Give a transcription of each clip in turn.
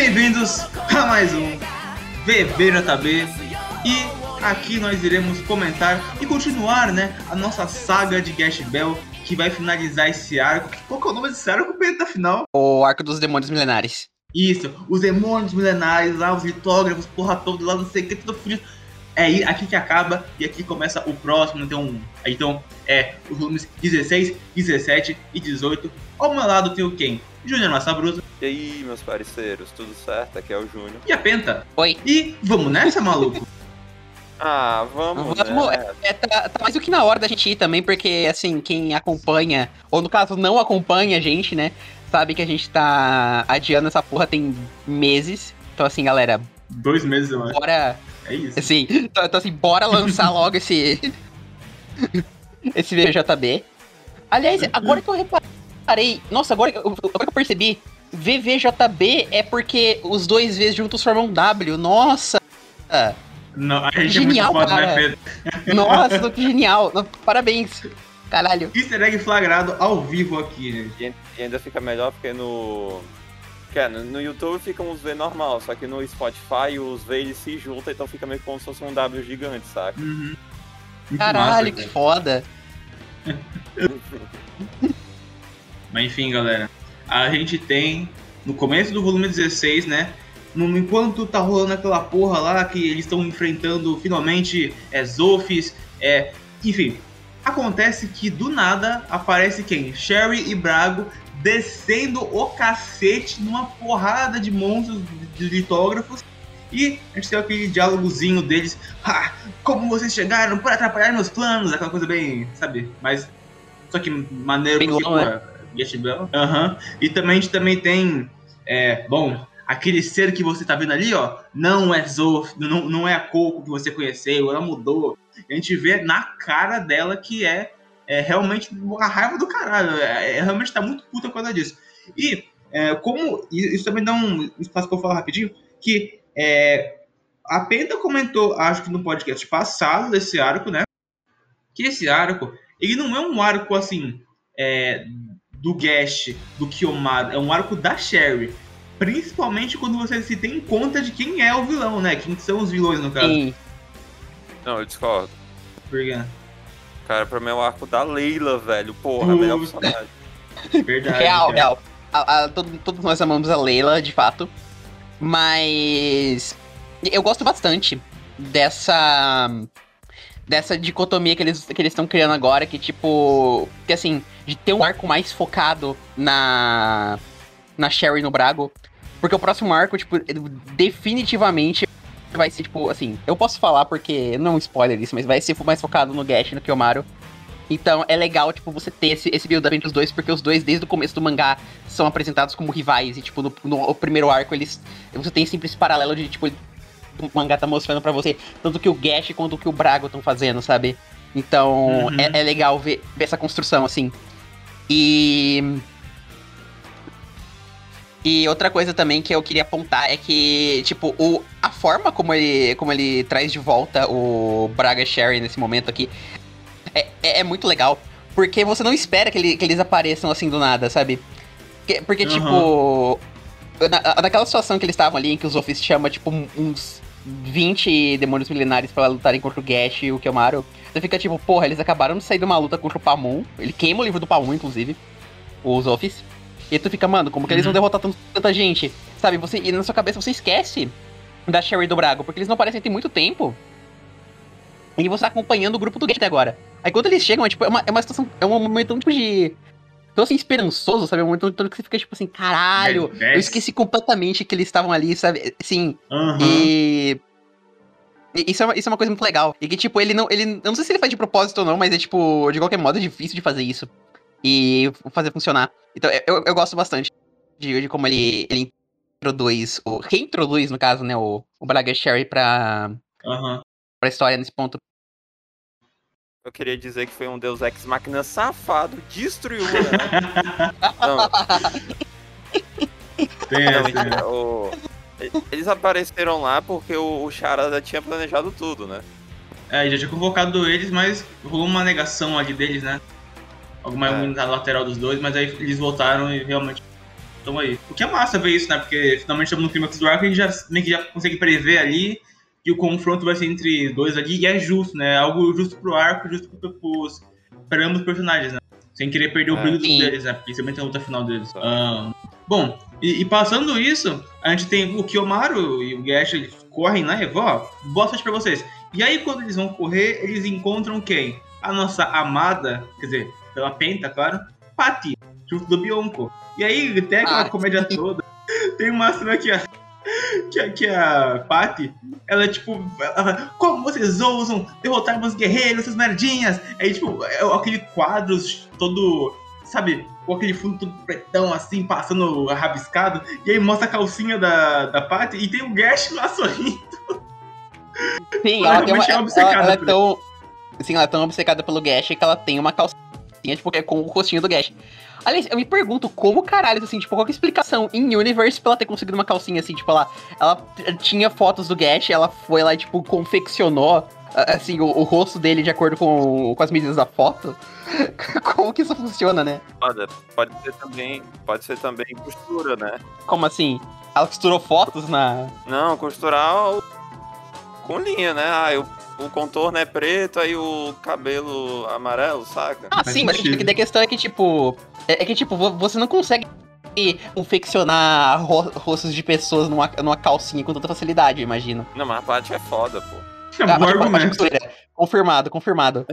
bem-vindos a mais um VBJB e aqui nós iremos comentar e continuar, né, a nossa saga de Gash Bell que vai finalizar esse arco. Qual que é o nome desse arco, Penta, afinal? O Arco dos Demônios Milenares. Isso, os demônios milenares lá, os litógrafos, porra toda lá, não sei o que, tudo fudido. É aí- aqui que acaba e aqui começa o próximo. Então, então é os volumes 16, 17 e 18. Ao meu lado tem o quem? Júnior Massabrusa E aí, meus parceiros, tudo certo? Aqui é o Júnior. e a Penta. Oi. E vamos nessa, maluco? Ah, vamos, Vamos, né? É, tá, tá mais do que na hora da gente ir também, porque, assim, quem acompanha, ou no caso não acompanha a gente, né, sabe que a gente tá adiando essa porra tem meses. Então, assim, galera, Dois meses, eu acho. bora. É isso. Assim, então, então, assim, bora lançar logo esse. esse VJB. Aliás, agora que eu reparei. Nossa, agora, que eu- agora que eu percebi. VVJB é porque os dois Vs juntos formam W. Nossa! Não, a gente Genial, é muito foda, cara. né, Pedro? Nossa, que genial! Parabéns! Caralho. Easter egg flagrado ao vivo aqui, gente. E, e ainda fica melhor porque no. Que é, no, YouTube ficam os V normal, só que no Spotify os V eles se juntam, então fica meio como se fosse um W gigante, saca? Uhum. Caralho, massa, que cara. foda. Mas enfim, galera. A gente tem, no começo do volume 16, né? no- enquanto tá rolando aquela porra lá que eles estão enfrentando finalmente é, Zofis, é, enfim. Acontece que do nada aparece quem? Sherry e Brago descendo o cacete numa porrada de monstros de litógrafos. E a gente tem aquele diálogozinho deles. Ah, como vocês chegaram para atrapalhar meus planos? Aquela coisa bem, sabe? Mas. Só que maneiro Bem porque, longa, porra, Get Bell. Aham. E também a gente também tem. É, bom, aquele ser que você tá vendo ali, ó, não é Zof, não, não é a Coco que você conheceu, ela mudou. A gente vê na cara dela que é, é realmente a raiva do caralho. É, é- realmente tá muito puta por causa disso. E é, como. Isso também dá um espaço pra eu falar rapidinho. Que é, a Penta comentou, acho que no podcast passado desse arco, né? Que esse arco, ele não é um arco assim. é, do Gash, do Kiyomaru, é um arco da Sherry. Principalmente quando você se tem em conta de quem é o vilão, né? Quem são os vilões, no caso. Sim. Não, eu discordo. Porque, Cara, pra mim é o arco da Leila, velho. Porra, melhor personagem. verdade. Real, cara. real. A- a- todo- todos nós amamos a Leila, de fato. Mas. Eu gosto bastante dessa. Dessa dicotomia que eles que eles estão criando agora, que tipo. Que assim, de ter um arco mais focado na. Na Sherry no Brago. Porque o próximo arco, tipo, definitivamente vai ser, tipo, assim, eu posso falar porque não é um spoiler isso, mas vai ser mais focado no Gash e no Kiyomaru. Então é legal, tipo, você ter esse, esse build-up entre os dois, porque os dois, desde o começo do mangá, são apresentados como rivais. E, tipo, no, no primeiro arco, eles. Você tem sempre esse paralelo de, tipo, o mangá tá mostrando pra você tanto que o Gash quanto que o Brago estão fazendo, sabe? Então Uhum. é, é legal ver, ver essa construção, assim. E. E outra coisa também que eu queria apontar é que, tipo, o, a forma como ele, como ele traz de volta o Braga Sherry nesse momento aqui é, é, é muito legal. Porque você não espera que, ele- que eles apareçam assim do nada, sabe? Porque, porque Aham. tipo. Na, naquela situação que eles estavam ali, em que os Office chama, tipo, uns 20 demônios milenares pra lutarem contra o Gash e o Kiyomaru. Você fica tipo, porra, eles acabaram de sair de uma luta contra o Pamon. Ele queima o livro do Pamon, inclusive. Os Office. E tu fica, mano, como que eles vão Uhum. derrotar tanto- tanta gente? Sabe? Você, e na sua cabeça você esquece da Sherry e do Brago, porque eles não aparecem tem muito tempo. E você tá acompanhando o grupo do Gash até agora. Aí quando eles chegam, é, tipo, é, uma, é uma situação. É um momento tipo de. Tão assim, esperançoso, sabe? É um momento todo que você fica tipo assim, caralho, eu esqueci completamente que eles estavam ali, sabe? Sim. Aham. E. Isso é, uma, isso é uma coisa muito legal. E que, tipo, ele não. Ele, eu não sei se ele faz de propósito ou não, mas é, tipo, de qualquer modo é difícil de fazer isso. E fazer funcionar. Então, eu, eu gosto bastante de, de como ele, ele introduz, o, reintroduz, no caso, né, o, o Braga Sherry pra, Aham. pra história nesse ponto. Eu queria dizer que foi um Deus Ex Machina safado, destruiu, né? Né? o- Eles apareceram lá porque o, o Charada tinha planejado tudo, né? É, já tinha convocado eles, mas rolou uma negação ali deles, né? Alguma É. na lateral dos dois, mas aí eles voltaram e realmente Tamo aí. O que é massa ver isso, né? Porque finalmente estamos no clímax do arco e a gente já, meio que já consegue prever ali que o confronto vai ser entre dois ali e é justo, né? Algo justo pro arco, justo pros, para ambos os personagens, né? Sem querer perder o É. brilho Sim. deles, né? Principalmente na luta final deles. Tá. Ah, bom, e, e passando isso, a gente tem o Kiyomaru e o Gash, eles correm lá e vão, ó, boa sorte pra vocês. E aí, quando eles vão correr, eles encontram quem? A nossa amada, quer dizer, pela Penta, claro, Patty, junto do Bionco. E aí, tem aquela Ah. comédia toda. Tem uma cena que a, que a, que a Patty, ela, tipo, ela, como vocês ousam derrotar meus guerreiros, essas merdinhas? Aí, tipo, é aquele quadro todo, sabe, com aquele fundo todo pretão, assim, passando rabiscado. E aí mostra a calcinha da, da Patty e tem o Gash lá sorrindo. Sim, Ela ela, uma, é ela, obcecada ela é por tão. Sim, ela é tão obcecada pelo Gash que ela tem uma calcinha, tipo, que é com o rostinho do Gash. Aliás, eu me pergunto como caralho, assim, tipo, qual que é a explicação em Universe pra ela ter conseguido uma calcinha assim, tipo, ela, ela tinha fotos do Gash, ela foi lá e, tipo, confeccionou, assim, o, o rosto dele de acordo com, com as medidas da foto. como que isso funciona, né? Olha, pode ser também, pode ser também costura, né? Como assim? Ela costurou fotos na. Não, costurar com linha, né? Ah, o, o contorno é preto, aí o cabelo amarelo, saca? Ah, sim, mas a questão é que, tipo. É, é que, tipo, vo- você não consegue confeccionar ro- rostos de pessoas numa, numa calcinha com tanta facilidade, eu imagino. Não, mas a Paty é foda, pô. É Ah, bom argumento. costureira. Confirmado, confirmado.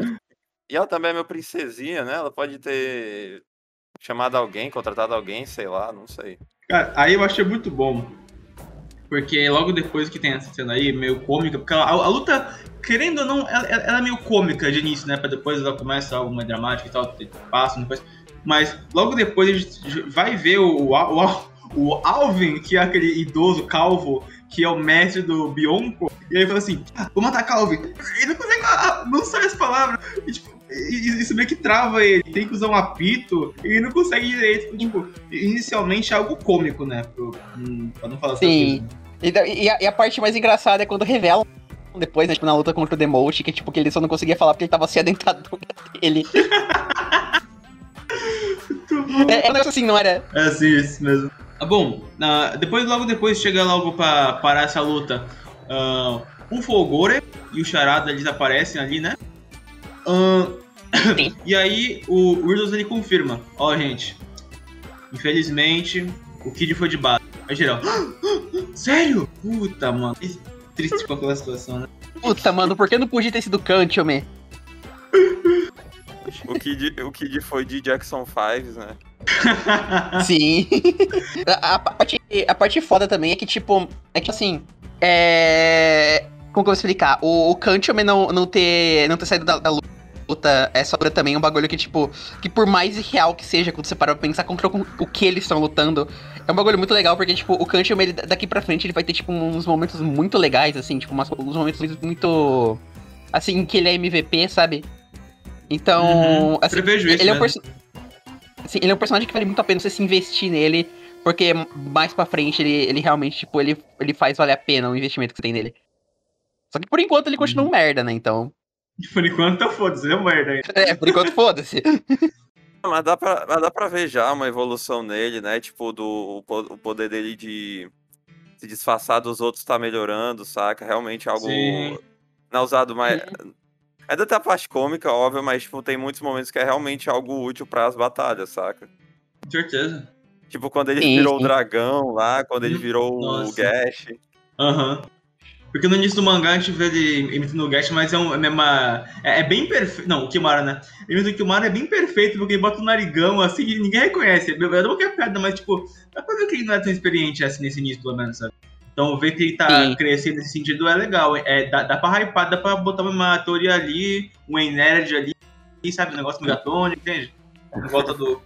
E ela também é meu princesinha, né? Ela pode ter chamado alguém, contratado alguém, sei lá, não sei. Cara, aí eu achei muito bom. Porque logo depois que tem essa cena aí, meio cômica, porque a, a luta, querendo ou não, ela, ela- é meio cômica de início, né? Pra depois ela começa algo mais dramático e tal, passa depois. Mas logo depois a gente vai ver o, o, o, Al- o Alvin, que é aquele idoso calvo, que é o mestre do Bionco, e aí fala assim: ah, vou matar Calvin. Ele não consegue, ah, não sai as palavras. E, tipo, isso meio que trava ele, tem que usar um apito, e não consegue direito. Tipo, inicialmente é algo cômico, né? Pro, hum, pra não falar Sim. coisa. E, e a, e a parte mais engraçada é quando revelam depois, né, tipo, na luta contra o Demote, que tipo, que ele só não conseguia falar porque ele tava sem a dentadura dele. é, é um negócio assim, não era? É assim, isso mesmo. Ah, bom, ah, depois, logo depois chega logo pra parar essa luta. ah, o Folgore e o Charada eles aparecem ali, né? E aí o Weirdos ele confirma: Ó, gente, infelizmente o Kid foi de base. Aí geral, sério? Puta, mano. Que Triste com aquela situação, né? Puta, mano, por que não podia ter sido Kant, homem? O Kid, o Kid foi de Jackson 5, né? Sim. a, a parte, a parte foda também é que, tipo, é que assim. É. Como que eu vou explicar? O, o Kanchomen não, não, ter, não ter saído da, da luta, essa luta também é um bagulho que, tipo, que por mais real que seja, quando você para pra pensar contra o, que eles estão lutando, é um bagulho muito legal, porque, tipo, o Kanchomen, ele, daqui pra frente, ele vai ter, tipo, uns momentos muito legais, assim, tipo, umas- uns momentos muito, muito. Assim, que ele é MVP, sabe? Então, Uhum. assim, Prevejo isso ele é um mesmo. perso- Sim, ele é um personagem que vale muito a pena você se investir nele, porque mais pra frente ele, ele realmente, tipo, ele, ele faz valer a pena o investimento que você tem nele. Só que por enquanto ele continua um merda, né? Então. Por enquanto tá foda-se, é merda ainda. É, por enquanto foda-se. Mas dá, pra, mas dá pra ver já uma evolução nele, né? Tipo, do, o, po- o poder dele de se disfarçar dos outros tá melhorando, saca? Realmente algo. Sim. Não é usado mais. Ainda tem a parte cômica, óbvio, mas tipo, tem muitos momentos que é realmente algo útil pras batalhas, saca? Com certeza. Tipo, quando ele Sim, virou sim. o dragão lá, quando ele virou o Nossa. Gash. Aham. Porque no início do mangá a gente vê ele imitando o Gash, mas é, um, é, mesma, é, é bem perfeito. Não, o Kimara, né? Ele o Kimara é bem perfeito, porque ele bota o narigão assim e ninguém reconhece. É é qualquer piada, mas tipo, dá pra ver que ele não é tão experiente assim nesse início, pelo menos, sabe? Então ver que ele tá Sim. crescendo nesse sentido é legal. É, dá, dá pra hypar, dá pra botar uma teoria ali, um nerd ali, sabe? Um negócio megatônico, entende? Em volta do.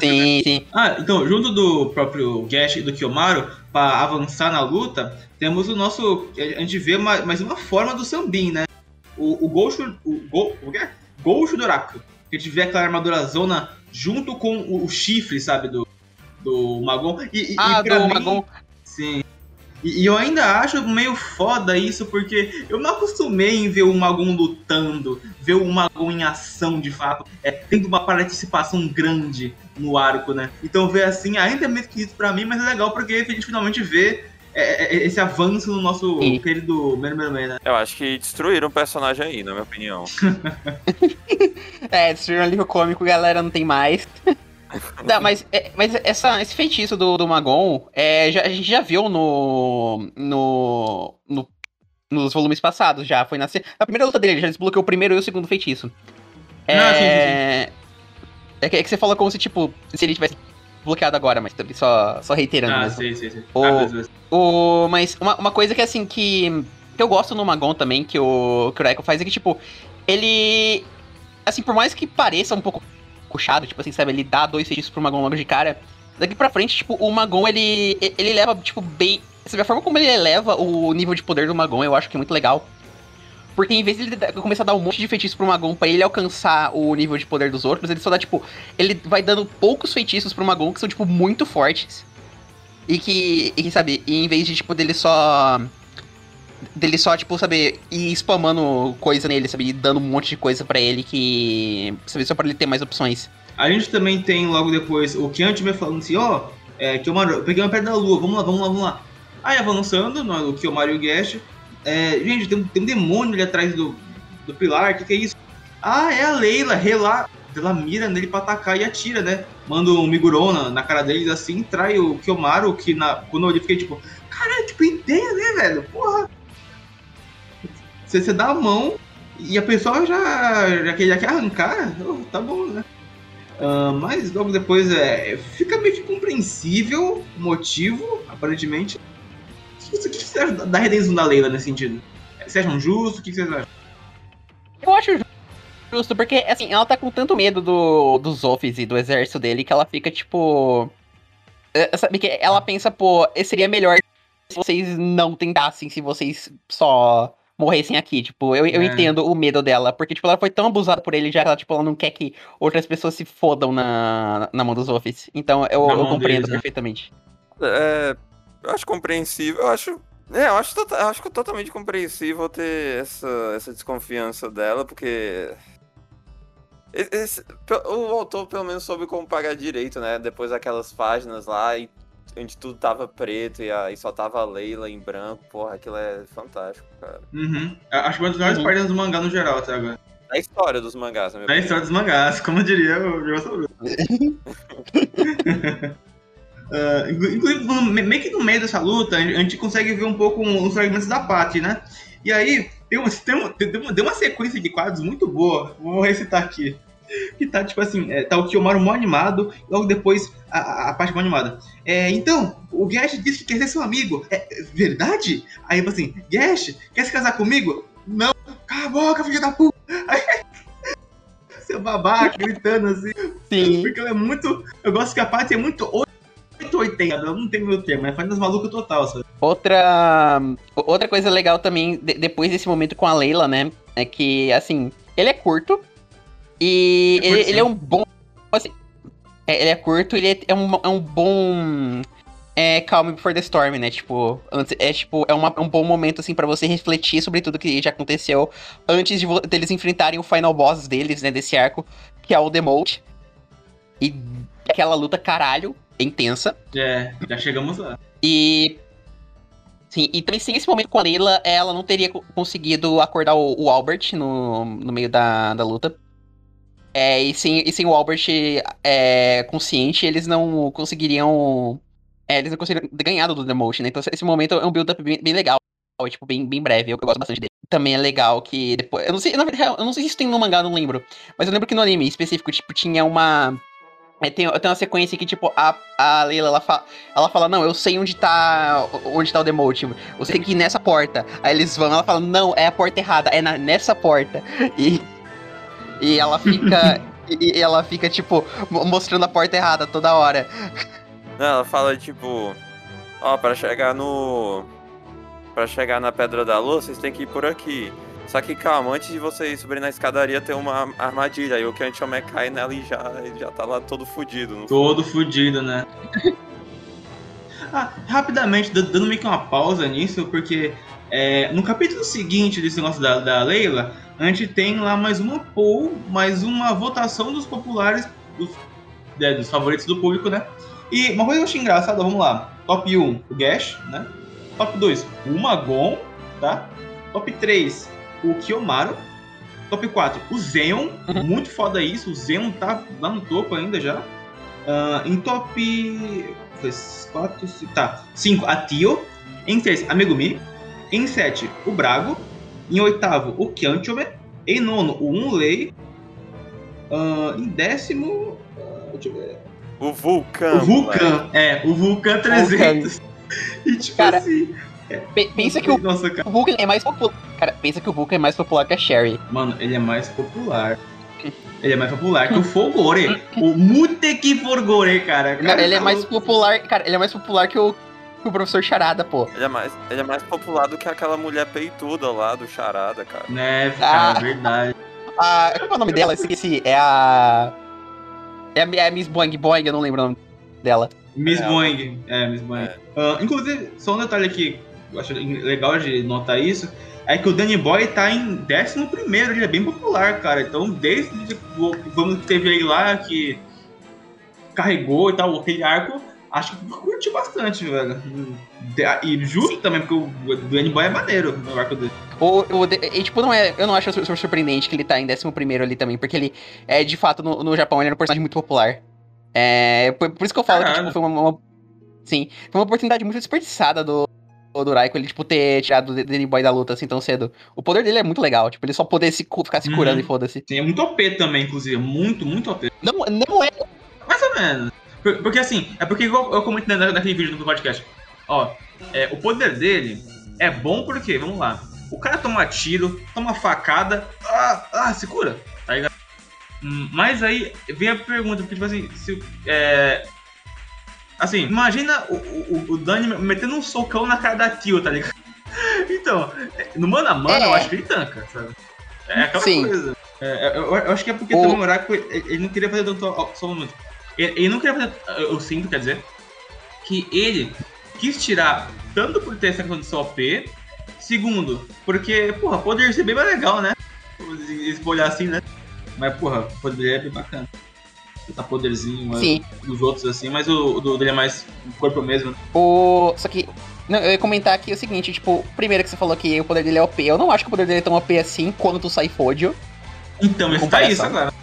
Sim, sim. Ah, então, junto do próprio Gash e do Kiyomaru, pra avançar na luta, temos o nosso. A gente vê ma- mais uma forma do Sambin, né? O, o Goshu. O, Go, o quê? Goshu Doraku. Que a gente vê aquela armadura zona junto com o, o chifre, sabe? Do, do Magon. E, e- Ah, e do mim- Magon. Sim. E, eu ainda acho meio foda isso, porque eu não acostumei em ver o Magon lutando, ver o Magon em ação de fato, é, tendo uma participação grande no arco, né? Então ver assim ainda é meio que isso pra mim, mas é legal porque a gente finalmente vê é, é, esse avanço no nosso Sim. querido Mano Mano Man, né? Eu acho que destruíram o personagem aí, na minha opinião. É, destruíram o livro cômico, galera, não tem mais. Não, mas, é, mas essa, esse feitiço do, do Magon, é, já- a gente já viu no, no, no- nos volumes passados, já. Foi na, na primeira luta dele, já desbloqueou o primeiro e o segundo feitiço. É, Ah, sim, sim, é, que, é que você fala como se, tipo, se ele tivesse bloqueado agora, mas também só, só reiterando Ah, mesmo. sei, sei, sei. O- Ah, beleza. O, mas uma, uma coisa que assim que, que eu gosto no Magon também, que o, que o Reiko faz, é que, tipo, ele. Assim, por mais que pareça um pouco puxado, tipo assim, sabe, ele dá dois feitiços pro Magon logo de cara. Daqui pra frente, tipo, o Magon, ele. ele leva, tipo, bem. Sabe, a forma como ele eleva o nível de poder do Magon, eu acho que é muito legal. Porque em vez de ele começar a dar um monte de feitiços pro Magon pra ele alcançar o nível de poder dos outros, ele só dá, tipo. Ele vai dando poucos feitiços pro Magon que são, tipo, muito fortes. E que, e sabe, e em vez de, tipo, dele só. Dele só, tipo, sabe, ir spamando coisa nele, sabe, e dando um monte de coisa pra ele que. Sabe, só pra ele ter mais opções. A gente também tem logo depois o Kian me falando assim, ó, é, Kiyomaru, eu peguei uma pedra da lua, vamos lá, vamos lá, vamos lá. Aí avançando, no, o Kiyomaru e o Guest, é, gente, tem, tem um demônio ali atrás do, do pilar, o que, que é isso? Ah, é a Leila, Rela, ela mira nele pra atacar e atira, né? Manda um Migurou na, na cara deles assim, trai o Kiyomaru, que na, quando eu olhei fiquei tipo, caralho, tipo, ideia, né, velho? Porra! Você, você dá a mão e a pessoa já, já, quer, já quer arrancar, oh, tá bom, né? Ah, mas logo depois é, fica meio que compreensível o motivo, aparentemente. O que, você acha da- redenção da Leila nesse sentido? Vocês acham justo? O que vocês acham? Eu acho justo, porque, assim, ela tá com tanto medo do, dos Zofis e do exército dele que ela fica, tipo. é, Sabe que ela pensa, pô, seria melhor se vocês não tentassem, se vocês só morressem aqui. Tipo, eu, eu É. entendo o medo dela, porque, tipo, ela foi tão abusada por ele já que ela, tipo, ela não quer que outras pessoas se fodam na, na mão dos Zofis. Então eu, eu compreendo deles, né? perfeitamente. É, eu acho compreensível, eu acho. É, eu acho, tota- eu acho totalmente compreensível ter essa, essa desconfiança dela, porque. esse- o autor pelo menos soube como pagar direito, né? Depois daquelas páginas lá, e, onde tudo tava preto e, aí só tava a Leila em branco. Porra, aquilo é fantástico, cara. Uhum. Acho que uma das melhores Uhum. páginas do mangá no geral até agora. A história dos mangás, na minha É a opinião. história dos mangás, como diria o João Uh, inclusive, no- meio que no meio dessa luta, a gente consegue ver um pouco os fragmentos da Paty, né? E aí, tem uma, tem, uma, tem uma- tem uma sequência de quadros muito boa, vou recitar aqui. Que tá, tipo assim, é, tá o Kiyomaru mó animado, logo depois a, a, a parte mó animada. É, então, o Gash disse que quer ser seu amigo. É é verdade? Aí, tipo assim, Gash, quer se casar comigo? Não, cala a boca, filho da puta. Aí, seu babaca, gritando assim. Sim. Porque ela é muito. Eu gosto que a Paty é muito 880, ela não tem meu termo, é faz das malucas total, sabe? Outra, outra coisa legal também, de- depois desse momento com a Leila, né? É que, assim, ele é curto. E É ele, ele é um bom. Assim, é, ele é curto, ele é, é um, é um bom. É Calm Before the Storm, né? Tipo, antes, é tipo, é, uma- é um bom momento, assim, pra você refletir sobre tudo que já aconteceu antes de deles enfrentarem o final boss deles, né? Desse arco, que é o Demote. E aquela luta caralho, intensa. É, já chegamos lá. E. Sim, e também sem esse momento com a Leila, ela não teria co- conseguido acordar o, o Albert no, no meio da, da luta. É, e, sem, e sem o Albert é, consciente, eles não conseguiriam. é, eles não conseguiriam ganhar do Demotion, né? Então esse momento é um build-up bem, bem legal. Tipo, bem, bem breve, eu, eu gosto bastante dele. Também é legal que depois. Eu não sei, na verdade, eu não sei se isso tem no mangá, não lembro. Mas eu lembro que no anime específico, tipo, tinha uma. é, tem, tem uma sequência que, tipo, a, a Leila, ela, ela fala, não, eu sei onde tá. Onde tá o Demote. Você tem que ir nessa porta. Aí eles vão, ela fala, não, é a porta errada, é na, nessa porta. E. E ela fica. e, e ela fica, tipo, mo- mostrando a porta errada toda hora. Não, ela fala tipo, ó, pra chegar no. Pra chegar na Pedra da Lua, vocês têm que ir por aqui. Só que calma, antes de vocês subirem na escadaria tem uma armadilha. Aí o Kanchome cai nela e já, já tá lá todo fudido. Todo fudido, né? Ah, rapidamente, dando meio que uma pausa nisso, porque é, no capítulo seguinte desse negócio da, da Leila, a gente tem lá mais uma poll, mais uma votação dos populares, dos, é, dos favoritos do público, né? E uma coisa que eu achei engraçada, vamos lá. Top 1, o Gash, né? Top 2, o Magon, tá? Top 3, o Kiyomaru. Top 4, o Zeon. Uhum. Muito foda isso. O Zeon tá lá no topo ainda já. Ah, em top. 4, tá. 5, a Tio. Em 6, a Megumi. Em 7, o Brago. Em oitavo, o Kyantome. Em nono, o Unlei. Ah, em décimo. ah, deixa eu ver. O Vulcão. O Vulcan. É, o Vulcan 300. E tipo Cara, assim. Pe- pensa que o, Nossa, cara. o Vulcan é mais popular. Cara, pensa que o Vulcan é mais popular que a Sherry. Mano, ele é mais popular. Ele é mais popular que o Folgore. o Muteki Folgore, cara. Não, Cara, ele é tá mais popular. Cara, ele é mais popular que o, que o professor Charada, pô. Ele é, mais, ele é mais popular do que aquela mulher peituda lá do Charada, cara. Né, cara, Ah. é verdade. A, qual é o nome dela? Eu Esqueci. É a. É a, é a Miss Boing Boing, eu não lembro o nome dela. Miss É, Boeing. É, Miss Boeing. É. Ah, inclusive, só um detalhe aqui, eu acho legal de notar isso, é que o Danny Boy tá em 11 primeiro, ele é bem popular, cara. Então, desde vamos que teve aí lá, que carregou e tal, aquele arco, acho que curti bastante, velho. E justo também, porque o Danny Boy é maneiro no arco dele. O, o, e, tipo, não é, eu não acho sur- surpreendente que ele tá em 11 ali também, porque ele, é, de fato, no, no Japão, ele era um personagem muito popular. É, por, por isso que eu falo que, Caralho. tipo, foi uma, uma- Sim, foi uma oportunidade muito desperdiçada do, do Raiko, ele, tipo, ter tirado o Danny Boy da luta assim tão cedo. O poder dele é muito legal, tipo, ele só poder se, ficar se Uhum. curando e foda-se. Sim, é muito OP também, inclusive. Muito, muito OP. Não, não é. Mais ou menos. Por- Porque assim, é porque igual eu comentei na- naquele vídeo do podcast. Ó, é, o poder dele é bom porque, vamos lá, o cara toma tiro, toma facada, ah, ah, se cura, tá ligado? Hum, Mas aí vem a pergunta, porque tipo assim, se, é, assim, imagina o, o, o Dani metendo um socão na cara da Tio, tá ligado? Então, no mano a mano, É. eu acho que ele tanca, sabe? É aquela Sim. coisa. É, eu, eu acho que é porque O- também o Oracle, ele, não queria fazer tanto. um momento. Ele, ele não queria fazer. Eu, sinto, quer dizer, que ele quis tirar tanto por ter essa condição OP. Segundo, porque, porra, poder ser bem mais legal, né? Espolhar assim, né? Mas, porra, poder dele é bem bacana. Tá poderzinho, mas Sim. dos outros assim, mas o, o do- dele é mais corpo mesmo. né? O. Só que. Não, eu ia comentar aqui o seguinte, tipo, primeiro que você falou que o poder dele é OP. Eu não acho que o poder dele é tão OP assim quando tu sai Fodio. Então, mas tá isso agora.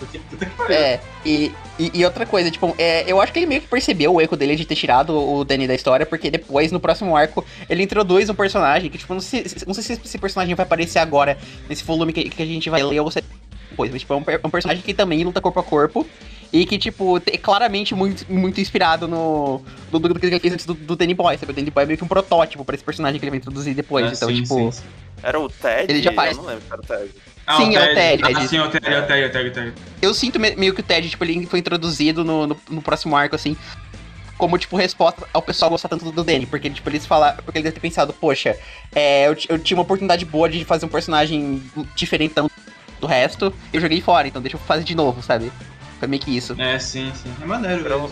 Porque, puta que pariu. É, e, e, e outra coisa, tipo, é, eu acho que ele meio que percebeu o erro dele de ter tirado o Danny da história, porque depois, no próximo arco, ele introduz um personagem que, tipo, não sei, se- não sei se esse personagem vai aparecer agora, nesse volume que, que a gente vai ler ou se depois, mas, tipo, é um, per- um personagem que também luta corpo a corpo, e que, tipo, é claramente muito, muito inspirado no. do, do, do que ele fez antes do, do Danny Boy, sabe? O Danny Boy é meio que um protótipo pra esse personagem que ele vai introduzir depois. Ah, então, sim, tipo. sim, sim. Era o Ted? Ele já faz. Eu não lembro se era o Ted. Ah, Sim, é o Ted, Ah, sim, é o Ted, é o Ted, é o Ted, é o Ted. Eu sinto me- meio que o Ted, tipo, ele foi introduzido no, no, no próximo arco, assim, como, tipo, resposta ao pessoal gostar tanto do Danny. Porque, tipo, eles falaram. Porque ele deve ter pensado, poxa, é, eu, eu tinha uma oportunidade boa de fazer um personagem diferentão do resto, eu joguei fora, então deixa eu fazer de novo, sabe? Foi meio que isso. É, sim, sim. É maneiro, Agora vou-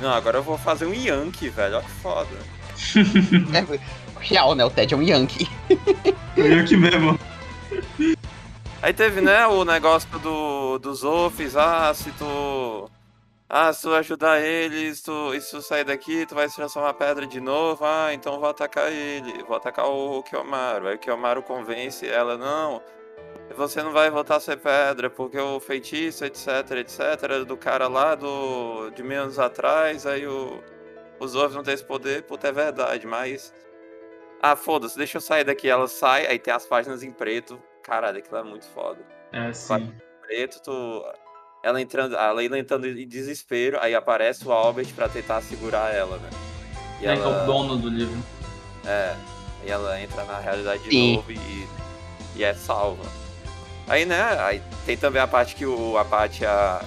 Não, agora eu vou fazer um Yankee, velho. Olha que foda. É, real, né? O Ted é um Yankee. Eu que mesmo. Aí teve, né, o negócio do, dos Ofis, ah, se tu. Ah, se tu ajudar eles, tu, e se tu sair daqui, tu vai se transformar pedra de novo, ah, então vou atacar ele, vou atacar o Kiyomaru. Aí o Kiyomaru convence ela, não, você não vai voltar a ser pedra, porque o feitiço, etc, etc, do cara lá do, de mil anos atrás, aí o, os Ofis não tem esse poder, puta, é verdade, mas. Ah, foda-se, deixa eu sair daqui. Ela sai, aí tem as páginas em preto. Caralho, aquilo é muito foda. É, sim. Preto, tu. Ela entrando. A Leila entrando em desespero, aí aparece o Albert pra tentar segurar ela, né? E É que é o ela. dono do livro. É. E ela entra na realidade de Sim. novo e, e é salva. Aí, né, aí tem também a parte que o, a parte a.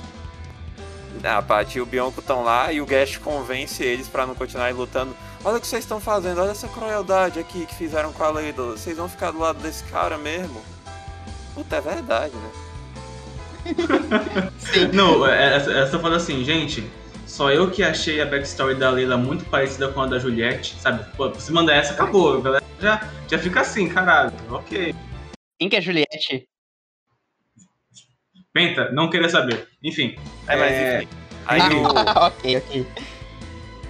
A Paty e o Bianco estão lá e o Gash convence eles pra não continuarem lutando. Olha o que vocês estão fazendo, olha essa crueldade aqui que fizeram com a Leila. Vocês vão ficar do lado desse cara mesmo? Puta, é verdade, né? Sim. Não, é- essa, essa fala assim, gente, Só eu que achei a backstory da Leila muito parecida com a da Juliette, sabe? Pô, você manda essa, acabou. A galera já, já fica assim, caralho. Ok. Quem que é Juliette? Penta, não queria saber. Enfim. É, mas É. enfim. Aí o... ok, ok.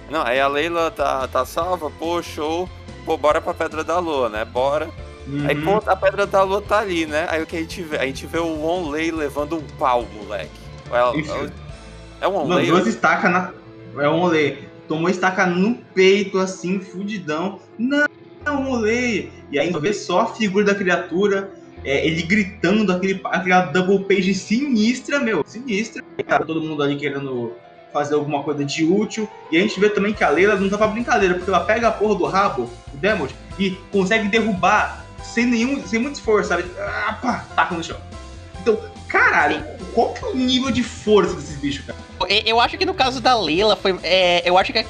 Não, aí a Leila tá, tá salva, pô, show. Pô, bora pra Pedra da Lua, né? Bora. Aí, uhum. pô, a Pedra da Lua tá ali, né? Aí o que a gente vê? A gente vê o Onlay levando um pau, moleque. Ela- é um Mano, Onlay? duas estacas na. É um olê. Tomou estaca no peito, assim, fudidão. Não, não, olê. E aí vê só a figura da criatura, é, ele gritando, aquele, aquela double page sinistra, meu. Sinistra. Cara, todo mundo ali querendo fazer alguma coisa de útil. E a gente vê também que a Leila não tá pra brincadeira, porque ela pega a porra do rabo, o Demod, e consegue derrubar sem nenhum. sem muito esforço, sabe? Ah, pá, taca no chão. Então, caralho, qual que é o nível de força desses bichos, cara? Eu- acho que no caso da Leila foi. é, eu acho que.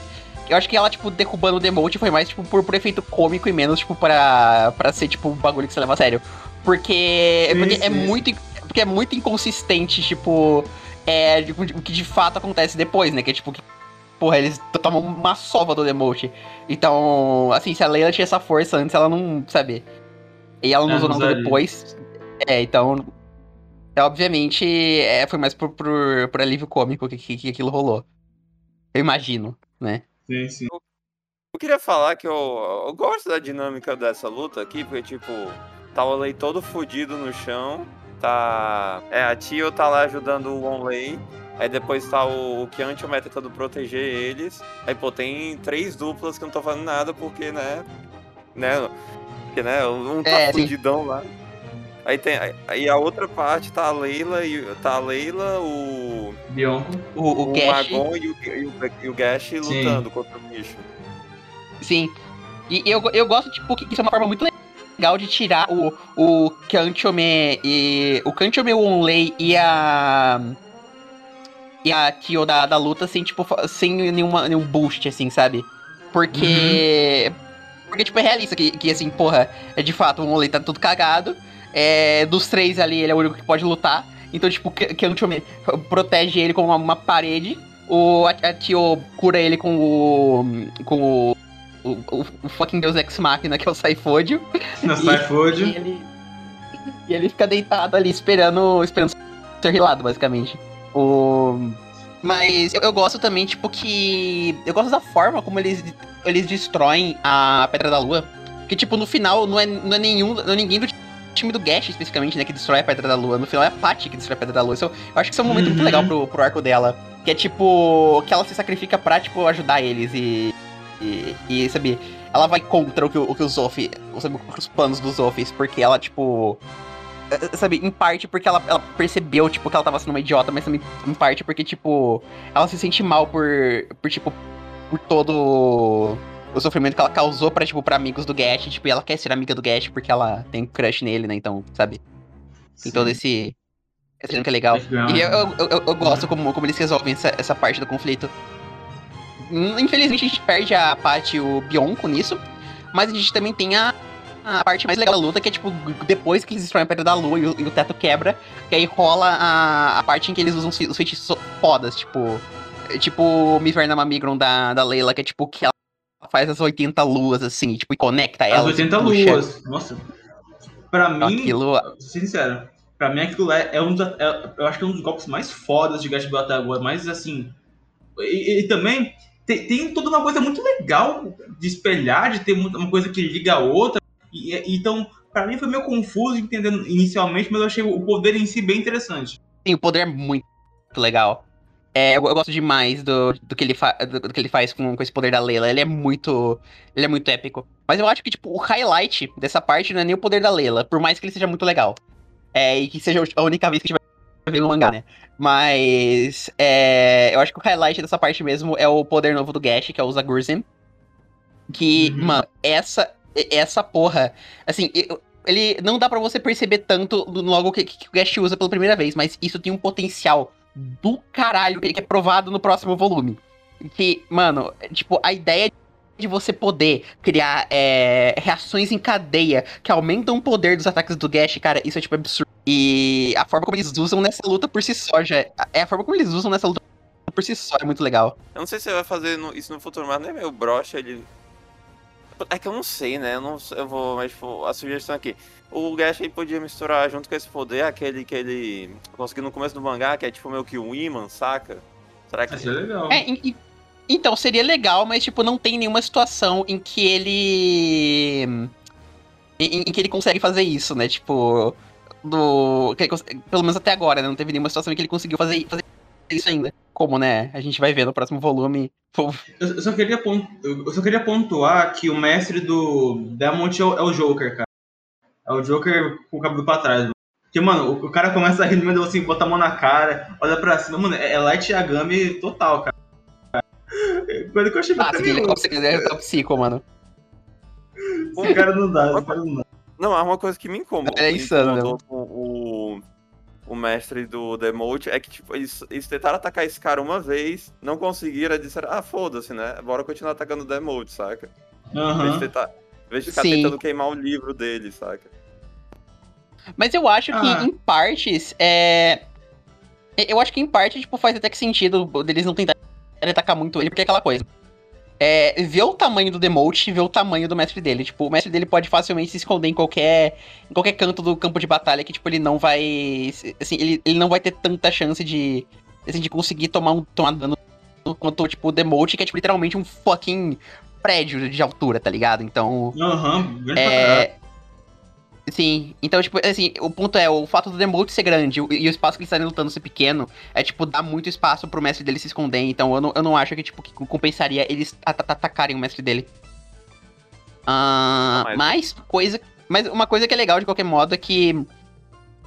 Eu acho que ela, tipo, derrubando o Demote foi mais, tipo, por, por efeito cômico e menos, tipo, pra, pra ser, tipo, um bagulho que você leva a sério. Porque, Sim, porque é sim. muito. Porque é muito inconsistente, tipo. É, de- o que de fato acontece depois, né? Que é tipo. Que, porra, eles tomam uma sova do Demote. Então, assim, se a Leila tinha essa força antes, ela não. Sabe? E ela não usou nada depois. É, então. é, obviamente, é, foi mais por, por, por alívio cômico que, que, que aquilo rolou. Eu imagino, né? Sim, sim. Eu queria falar que eu, eu gosto da dinâmica dessa luta aqui, porque, tipo, tá o Onlay todo fudido no chão, tá... É, a Tio tá lá ajudando o Onlay, aí depois tá o, o Kyant e o Meta tentando proteger eles, aí, pô, tem três duplas que não estão fazendo nada porque, né... Né... Porque, né, um tá É, sim. fudidão lá. Aí tem... Aí a outra parte tá a Leila, e, tá a Leila, o... Bionco. O, o, o Magon e o, e o, e o Gash Sim. lutando contra o bicho. sim. E eu, eu gosto, tipo, que isso é uma forma muito legal de tirar o, o Kanchome e. O Kanchome, o Onlay e a. E a Kyo da, da luta sem, tipo, sem nenhuma, nenhum boost, assim, sabe? Porque. Porque, tipo, é realista que, que assim, porra, é de fato, o Onlay tá tudo cagado. É, dos três ali, ele é o único que pode lutar. Então, tipo, o Kanchome protege ele com uma, uma parede. O a, a Tio cura ele com o. com o. O, o, o fucking Deus Ex Machina, que é o Saifodio. No E- E ele, e ele fica deitado ali esperando, esperando ser rilado, basicamente. O... Mas eu, eu gosto também, tipo, que. Eu gosto da forma como eles, eles destroem a Pedra da Lua. Que, tipo, no final não é, não é nenhum. Não é ninguém do time do Gash especificamente, né, que destrói a Pedra da Lua. No final é a Patty que destrói a Pedra da Lua. Isso, eu acho que isso é um momento muito Uhum. legal pro, pro arco dela. Que é tipo. Que ela se sacrifica pra, tipo, ajudar eles e. E, e sabe, ela vai contra o que, o- que o Zoff. Sabe, os planos dos Zoffs, porque ela, tipo. eh, Sabe, em parte porque ela, ela percebeu, tipo, que ela tava sendo uma idiota, mas também em parte porque, tipo, ela se sente mal por, por tipo, por todo o sofrimento que ela causou pra, tipo, pra amigos do Gash, tipo, e ela quer ser amiga do Gash porque ela tem crush nele, né, então, sabe, tem todo esse, esse dinâmica legal. E eu, eu, eu- eu gosto como, como eles resolvem essa, essa parte do conflito. Hum, Infelizmente a gente perde a parte o Bionco nisso, mas a gente também tem a, a parte mais legal da luta, que é tipo, depois que eles destroem a pedra da lua e o, e o teto quebra, que aí rola a, a parte em que eles usam os feitiços fodas, tipo. É Tipo Miverna Mamigron da, da Leila, que é tipo que ela faz as 80 luas, assim, tipo, e conecta As elas. 80 puxa. luas. Nossa. Pra mim, Aquilo. sincero, pra mim aquilo é, é um dos, é- eu acho que é um dos golpes mais fodas de Gash Bell até agora, mas assim. E, e também tem, tem toda uma coisa muito legal de espelhar, de ter uma coisa que liga a outra. E, e- então, pra mim foi meio confuso entendendo inicialmente, mas eu achei o poder em si bem interessante. Sim, o poder é muito legal. É, eu, eu gosto demais do, do, que ele fa- do, do que ele faz com, com esse poder da Leila. Ele é muito. Ele é muito épico. Mas eu acho que, tipo, o highlight dessa parte não é nem o poder da Leila, por mais que ele seja muito legal. É, e que seja a única vez que a gente vai ver no mangá, né? Mas. É, eu acho que o highlight dessa parte mesmo é o poder novo do Gash, que é o Zagurzin. Que, Uhum. mano, essa. Essa porra. Assim, ele não dá pra você perceber tanto logo que, que o Gash usa pela primeira vez, mas isso tem um potencial do caralho que é provado no próximo volume. Que, mano, tipo, a ideia de você poder criar é, reações em cadeia que aumentam o poder dos ataques do Gash, cara, isso é tipo absurdo. E a forma como eles usam nessa luta por si só já. É a forma como eles usam nessa luta por si só é muito legal. Eu não sei se você vai fazer isso no futuro, mas é meio broxa ele. É que eu não sei, né? Eu, não, eu vou. Mas tipo, a sugestão aqui. O Gash ele podia misturar junto com esse poder aquele que ele conseguiu no começo do mangá, que é tipo meio que um imã, saca? Será que. Isso é legal. É, e- então, seria legal, mas, tipo, não tem nenhuma situação em que ele. Em, em que ele consegue fazer isso, né? Tipo. Do, que ele cons- pelo menos até agora, né? Não teve nenhuma situação em que ele conseguiu fazer, fazer isso ainda. Como, né? A gente vai ver no próximo volume. Eu só, queria pon- eu só queria pontuar que o mestre do Demont é o, é o Joker, cara. É o Joker com o cabelo pra trás. Mano. Porque, mano, o, o cara começa a rir no meio assim, bota a mão na cara, olha pra cima. Mano, é, é Light Yagami total, cara. Coisa que eu achei Ah, ele consegue derrotar o Psico, mano. Esse cara não dá, esse cara não dá. Não, é uma coisa que me incomodou. É insano, me incomodou com o, o mestre do Demote é que, tipo, eles, eles tentaram atacar esse cara uma vez, não conseguiram, aí disseram, ah, foda-se, né? Bora continuar atacando o Demote, saca? Em vez de Aham. tentar. Em vez de ficar Sim. tentando queimar o livro dele, saca? Mas eu acho que, Ah. em partes, é. Eu acho que em parte, tipo, faz até que sentido deles não tentarem atacar muito ele, porque é aquela coisa. É, ver o tamanho do Demote e ver o tamanho do mestre dele. Tipo, o mestre dele pode facilmente se esconder em qualquer, em qualquer canto do campo de batalha que, tipo, ele não vai. Assim, ele, ele não vai ter tanta chance de. Assim, de conseguir tomar um tomar dano quanto, tipo, o Demote, que é, tipo, literalmente um fucking prédio de altura, tá ligado? Então. Aham, caralho. É. Sim, então, tipo, assim, o ponto é, o fato do Demote ser grande e o- espaço que eles estarem lutando ser pequeno, é, tipo, dá muito espaço pro mestre dele se esconder, então eu não, eu não acho que, tipo, que compensaria eles at- at- atacarem o mestre dele. Ah, Não, mas- mas, coisa, mas uma coisa que é legal, de qualquer modo, é que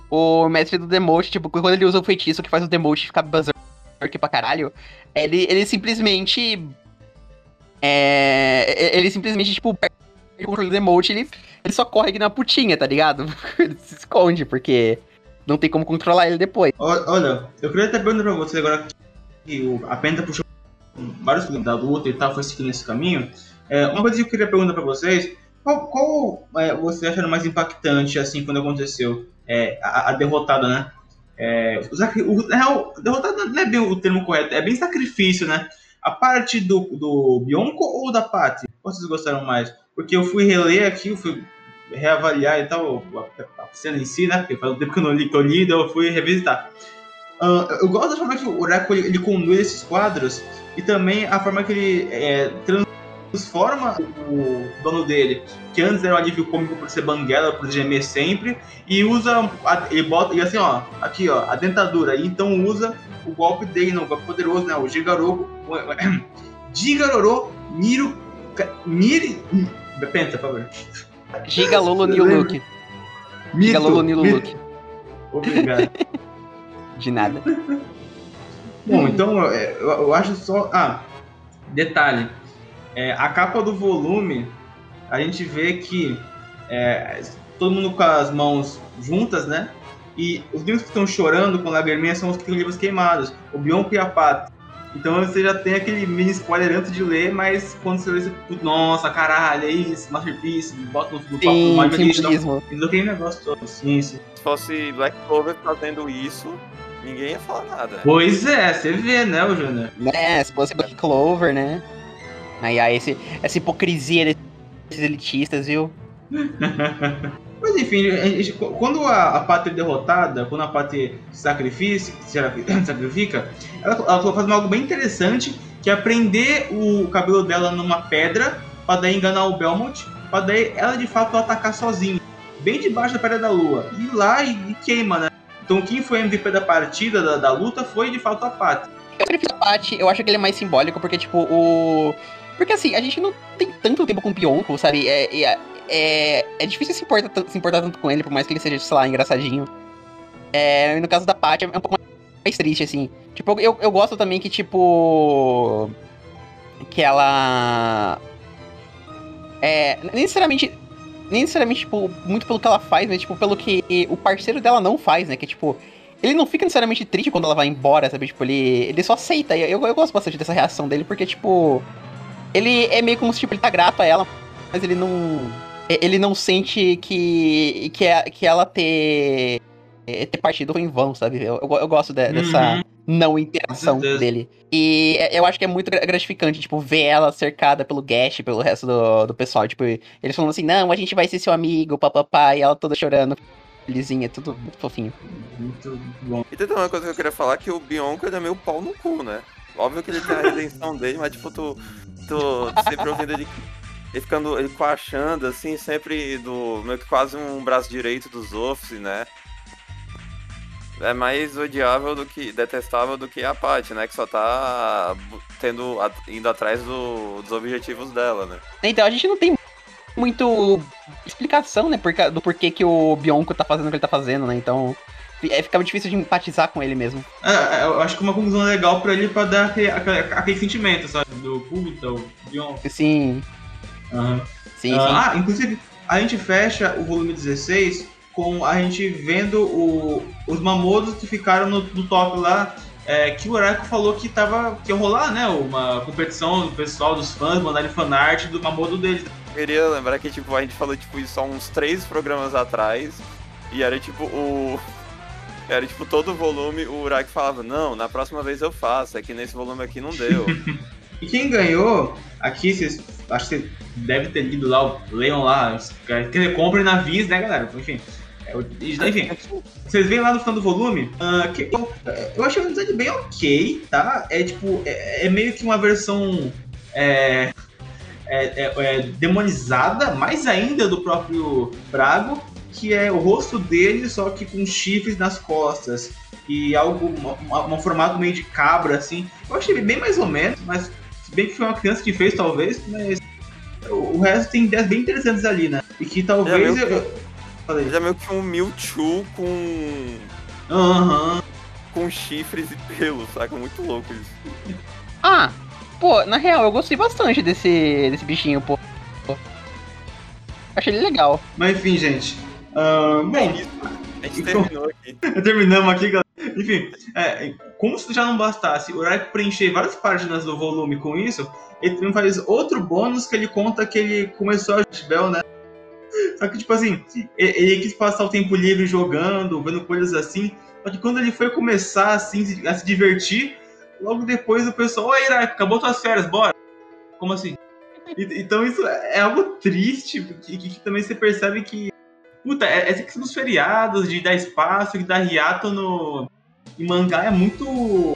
o mestre do Demote, tipo, quando ele usa o feitiço que faz o Demote ficar berserk pra caralho, ele, ele simplesmente... É, ele simplesmente, tipo, perde o controle do Demote, ele ele só corre aqui na putinha, tá ligado? ele se esconde, porque não tem como controlar ele depois. Olha, eu queria até perguntar pra você agora que o- a Penta puxou vários da luta e tal, foi seguindo esse caminho. É, uma coisa que eu queria perguntar pra vocês, qual, qual, é, você acharam mais impactante, assim, quando aconteceu é, a, a derrotada, né? É, o, o, real, derrotada não é bem o termo correto, é bem sacrifício, né? A parte do, do Bionco ou da? Qual vocês gostaram mais? Porque eu fui reler aqui, eu fui reavaliar e tal, a, a cena em si, né? Porque faz um tempo que eu não li, que eu li, então eu fui revisitar. Ah, eu gosto da forma que o Oracle ele, ele conduz esses quadros e também a forma que ele é, transforma o dono dele, que antes era um alívio cômico por ser banguela, por gemer sempre, e usa, ele bota, e assim ó, aqui ó, a dentadura, e então usa o golpe dele, no golpe poderoso, né, o Gigarogo, Gigaroro Miro, Miri, Penta, por favor. Giga Lolo New Look. Giga Lolo New Look. Obrigado. De nada. Bom, então é, eu, eu acho só. Ah, detalhe. É, a capa do volume, a gente vê que é, todo mundo com as mãos juntas, né? E os livros que estão chorando com lagriminha são os que têm livros queimados. O Bionco e a Pata. Então você já tem aquele mini spoiler antes de ler, mas quando você lê, você, "Putz, nossa, caralho, é isso, Masterpiece, bota no, papo simbolismo. Então tem negócio todo, sim, sim. Se fosse Black Clover fazendo isso, ninguém ia falar nada. Pois é, você vê, né, o Júnior? Né, se fosse Black Clover, né? Aí, aí esse, essa hipocrisia desses elitistas, viu? Mas enfim, quando a, a Pátria é derrotada, quando a Pátria se sacrifica, ela, ela faz algo bem interessante, que é prender o cabelo dela numa pedra, pra daí enganar o Belmont, pra daí ela de fato atacar sozinha, bem debaixo da pedra da lua. E lá e, e queima, né? Então quem foi MVP da partida, da, da luta, foi de fato a Pátria. Eu prefiro a parte, eu acho que ele é mais simbólico, porque, tipo, o. Porque assim, a gente não tem tanto tempo com o Pionco, sabe? É, é, é, é difícil se importar, se importar tanto com ele, por mais que ele seja, sei lá, engraçadinho. É, no caso da Paty, é um pouco mais triste, assim. Tipo, eu, eu gosto também que, tipo. Que ela. É. Nem necessariamente. Nem necessariamente, tipo, muito pelo que ela faz, mas, tipo, pelo que o parceiro dela não faz, né? Que, tipo, ele não fica necessariamente triste quando ela vai embora, sabe? Tipo, ele, ele só aceita. Eu, eu gosto bastante dessa reação dele, porque, tipo. Ele é meio como se, tipo, ele tá grato a ela, mas ele não. Ele não sente que. que, é- que ela ter. ter partido foi em vão, sabe? Eu, eu, eu gosto de- dessa, Uhum. não interação dele. E é- eu acho que é muito gra- gratificante, tipo, ver ela cercada pelo Gash, pelo resto do, do pessoal. Tipo, eles falando assim, não, a gente vai ser seu amigo, papapá, e ela toda chorando, felizinha, tudo muito fofinho. Muito bom. E tem também uma coisa que eu queria falar, que o Bionco ele é meio pau no cu, né? Óbvio que ele tem a redenção dele, mas tipo, tu, tu sempre ouvindo ele, ele ficando, ele coachando, assim, sempre do, meio que quase um braço direito dos Office, né? É mais odiável do que, detestável do que a Paty, né? Que só tá tendo, a- indo atrás do- dos objetivos dela, né? Então a gente não tem muito explicação, né, do porquê que o Bionco tá fazendo o que ele tá fazendo, né? Então é, fica muito difícil de empatizar com ele mesmo. É, é, eu acho que uma conclusão legal pra ele pra dar aquele, aquele, aquele sentimento, sabe? Do puta, o Bion. Sim, Aham. sim, sim. Ah, inclusive, a gente fecha o volume 16 com a gente vendo o- os mamodos que ficaram no, no top lá. é, que o Oracle falou que tava. que ia rolar, né? Uma competição do pessoal, dos fãs, mandarem fanart do mamodo deles. Eu queria lembrar que, tipo, a gente falou, tipo, isso há uns três programas atrás. E era, tipo, o... Era, tipo, todo o volume, o Uraki falava, não, na próxima vez eu faço, é que nesse volume aqui não deu. E quem ganhou, aqui, vocês. Acho que você deve ter lido lá, leiam lá. Quer dizer, comprem na Viz, né, galera? Enfim. É, enfim, vocês veem lá no final do volume, ah, que eu, eu achei um design bem ok, tá? É tipo, é, é meio que uma versão é, é, é- demonizada, mais ainda do próprio Brago, que é o rosto dele, só que com chifres nas costas. E algo, um formato meio de cabra, assim. Eu achei bem mais ou menos, mas bem que foi uma criança que fez, talvez, mas o resto tem ideias bem interessantes ali, né? E que talvez É, eu, meio eu- Falei. Ele é meio que um Mewtwo com... Aham. com chifres e pelos, saca? Muito louco isso. Ah, pô, na real, eu gostei bastante desse, desse bichinho, pô. Achei ele legal. Mas enfim, gente. Ah, bom, É isso. A gente Então- terminou aqui. terminamos aqui, galera. Enfim, é, como se já não bastasse o Urark preencher várias páginas do volume com isso, ele também faz outro bônus que ele conta que ele começou a Bell, né? Só que, tipo assim, ele quis passar o tempo livre jogando, vendo coisas assim. Só que quando ele foi começar assim, a se divertir, logo depois o pessoal, oi, Urark, acabou tuas férias, bora. Como assim? Então isso é algo triste, porque que, que também você percebe que Puta, é- questão dos feriados, de dar espaço, de dar hiato no em mangá é muito.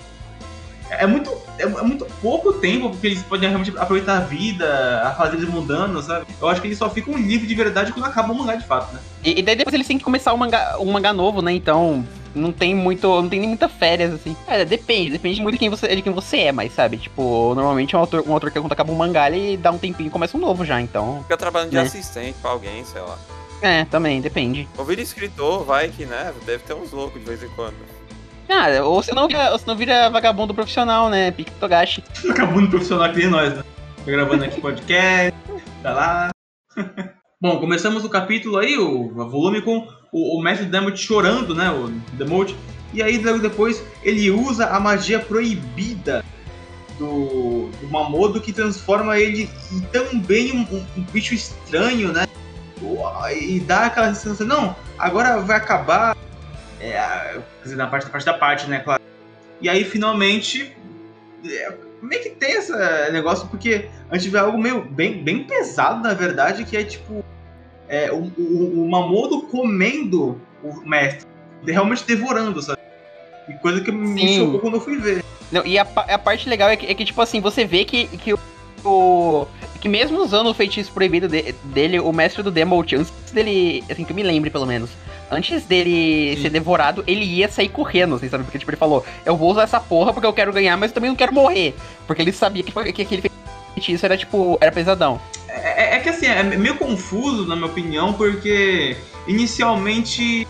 É muito, é muito pouco tempo, porque eles podem realmente aproveitar a vida, a fazer eles mudando, sabe? Eu acho que eles só ficam livres de verdade quando acaba o mangá de fato, né? E, e daí depois eles têm que começar um mangá, um mangá novo, né? Então não tem muito. não tem nem muita férias, assim. É, depende, depende muito de quem você, de quem você é, mas sabe? Tipo, normalmente um autor, um autor que quando acaba um mangá, ele dá um tempinho e começa um novo já, então. Fica trabalhando de Né? assistente pra alguém, sei lá. É, também, depende. Ou vira escritor, vai que, né? Deve ter uns loucos de vez em quando. Ah, ou se não vira, ou não vira vagabundo profissional, né? Pique Togashi. Acabando profissional que nem nós, né? Tô gravando aqui podcast, tá lá. Bom, começamos o capítulo aí, o volume com o, o mestre Demot chorando, né? O Demot. E aí, logo depois, ele usa a magia proibida do, do Mamodo que transforma ele em também um, um- um bicho estranho, né? E dá aquela sensação, não, agora vai acabar. É, quer dizer, na parte, na parte da parte, né, claro. E aí, finalmente, é, meio que tem esse negócio, porque a gente vê algo meio bem, bem pesado, na verdade, que é tipo é, o, o, o Mamodo comendo o mestre, realmente devorando, sabe? E coisa que me Sim. chocou quando eu fui ver. Não, e a, a parte legal é que, é que, tipo assim, você vê que, que o-. Que mesmo usando o feitiço proibido de- dele, o mestre do Demolt, antes dele. Assim, que eu me lembre pelo menos. Antes dele Sim. ser devorado, ele ia sair correndo, assim, sabe? Porque, tipo, ele falou: Eu vou usar essa porra porque eu quero ganhar, mas eu também não quero morrer. Porque ele sabia que, que aquele feitiço era, tipo, era pesadão. É, é que assim, é meio confuso, na minha opinião, porque inicialmente.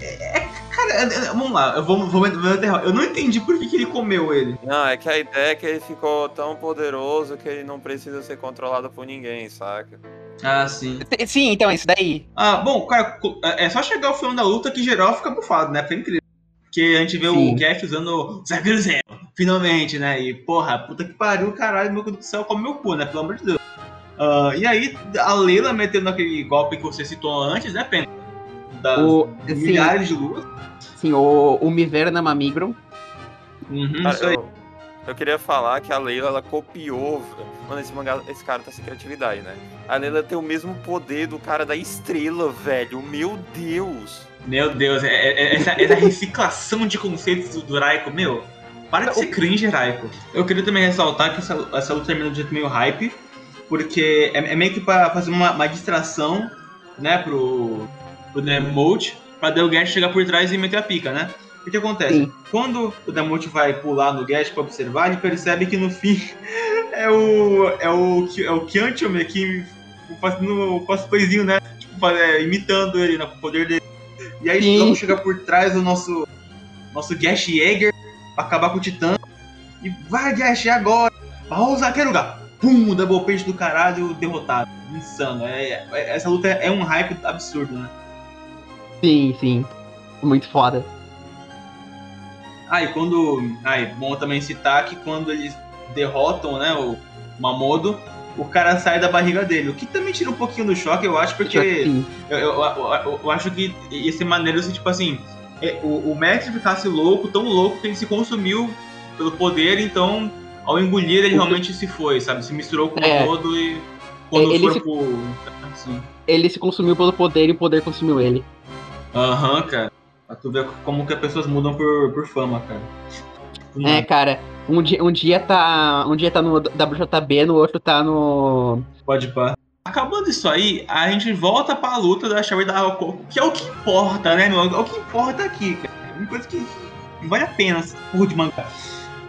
É, é- cara, é- é- vamos lá, eu vou, vou, vou enterrar. Eu não entendi por que, que ele comeu ele. Não, é que a ideia é que ele ficou tão poderoso que ele não precisa ser controlado por ninguém, saca? Ah, sim. Sim, então, isso daí. Ah, bom, cara, co- é só chegar ao final da luta que geral fica bufado, né? Foi incrível. Porque a gente vê Sim. o Gash usando o Zero finalmente, né? E, porra, puta que pariu, caralho, meu Deus do céu, come meu cu, né? Pelo amor de Deus. Ah, e aí, a Leila metendo aquele golpe que você citou antes, né, Pena? Das O, sim, milhares de luas. sim, o, o Miverna Mamigron. Uhum, Cara, isso aí. eu, eu queria falar que a Leila, ela copiou. Mano, esse mangá, esse cara tá sem criatividade, né? A Leila tem o mesmo poder do cara da estrela, velho. Meu Deus! Meu Deus, é, é- é- essa, essa reciclação de conceitos do, do Raiko, meu. Para de ser cringe, Raiko. Eu queria também ressaltar que essa, essa luta termina de jeito meio hype, porque é, é meio que pra fazer uma, uma distração, né, pro, pro Demote, pra Gash chegar por trás e meter a pica, né? O que acontece? Sim. Quando o Demote vai pular no Gash pra observar, ele percebe que no fim é o. é o, é o Kyantome que fazendo o cosplayzinho, né? Tipo, é, imitando ele, né, com o poder dele. E aí Sim. vamos chegar por trás do nosso nosso Gash Jäger pra acabar com o Titã. E vai, Gash, é agora! Pausa, Keruga! Pum, double page do caralho, derrotado. Insano. É, é- essa luta é um hype absurdo, né? Sim, sim. Muito foda. Ah, e quando. Ah, é bom também citar que quando eles derrotam, né, o Mamodo, o cara sai da barriga dele. O que também tira um pouquinho do choque, eu acho, porque. Eu, eu, eu- eu acho que ia ser maneiro se, tipo assim, é, o, o mestre ficasse louco, tão louco que ele se consumiu pelo poder, então, ao engolir, ele realmente se foi, sabe? Se misturou com É. o todo e quando Ele for pro. Assim. Ele se consumiu pelo poder e o poder consumiu ele. Aham, cara. Pra tu ver como que as pessoas mudam por, por fama, cara. Do É, cara. Um dia, um dia tá. Um dia tá no WJB, no outro tá no. Pode pá. Acabando isso aí, a gente volta pra luta da Sherry da Coco, que é o que importa, né, meu? É o que importa aqui, cara. É uma coisa que, vale a pena, porra de mangá.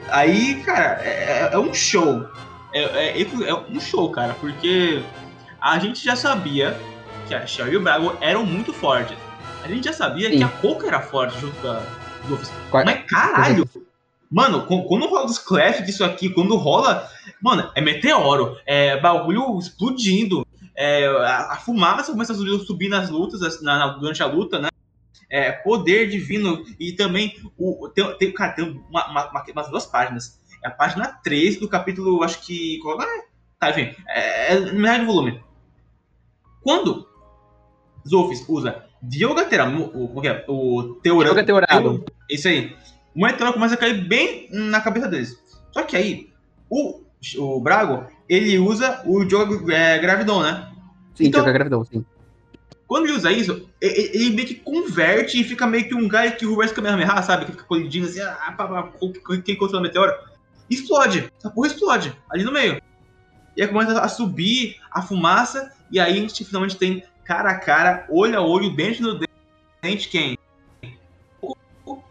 Aí, cara, é, é um show. É, é- é um show, cara, porque a gente já sabia que a Sherry e o Brago eram muito fortes. A gente já sabia Sim. que a Coco era forte junto com a Luffy. Quar- Mas caralho! Mano, qu- quando rola os clash disso aqui, quando rola. Mano, é meteoro, é bagulho explodindo, é, a, a fumaça começa a subir, subir nas lutas, na- na- durante a luta, né? É, poder divino e também o, tem, tem, cara, tem uma, uma- uma- umas duas páginas. É a página 3 do capítulo, acho que. qual- ah, Tá, enfim, é, é no metade do volume. Quando Zofis usa Dioga Teramu, o, é? o Teorano. Yoga Teorado. Isso aí. O meteoro começa a cair bem na cabeça deles. Só que aí, o, o Brago, ele usa o jogo é, Gravidon, né? Sim, Então- Yoga Gravidão, sim. Quando ele usa isso, e- e- ele meio que converte e fica meio que um guy que o Reverse Kamehameha, sabe? Que fica colidindo assim, ah, pá, pá, quem controla o meteoro. Explode. Essa porra explode. Ali no meio. E aí começa a subir a fumaça. E aí a gente finalmente tem cara a cara, olho a olho, dente no dente, quem? O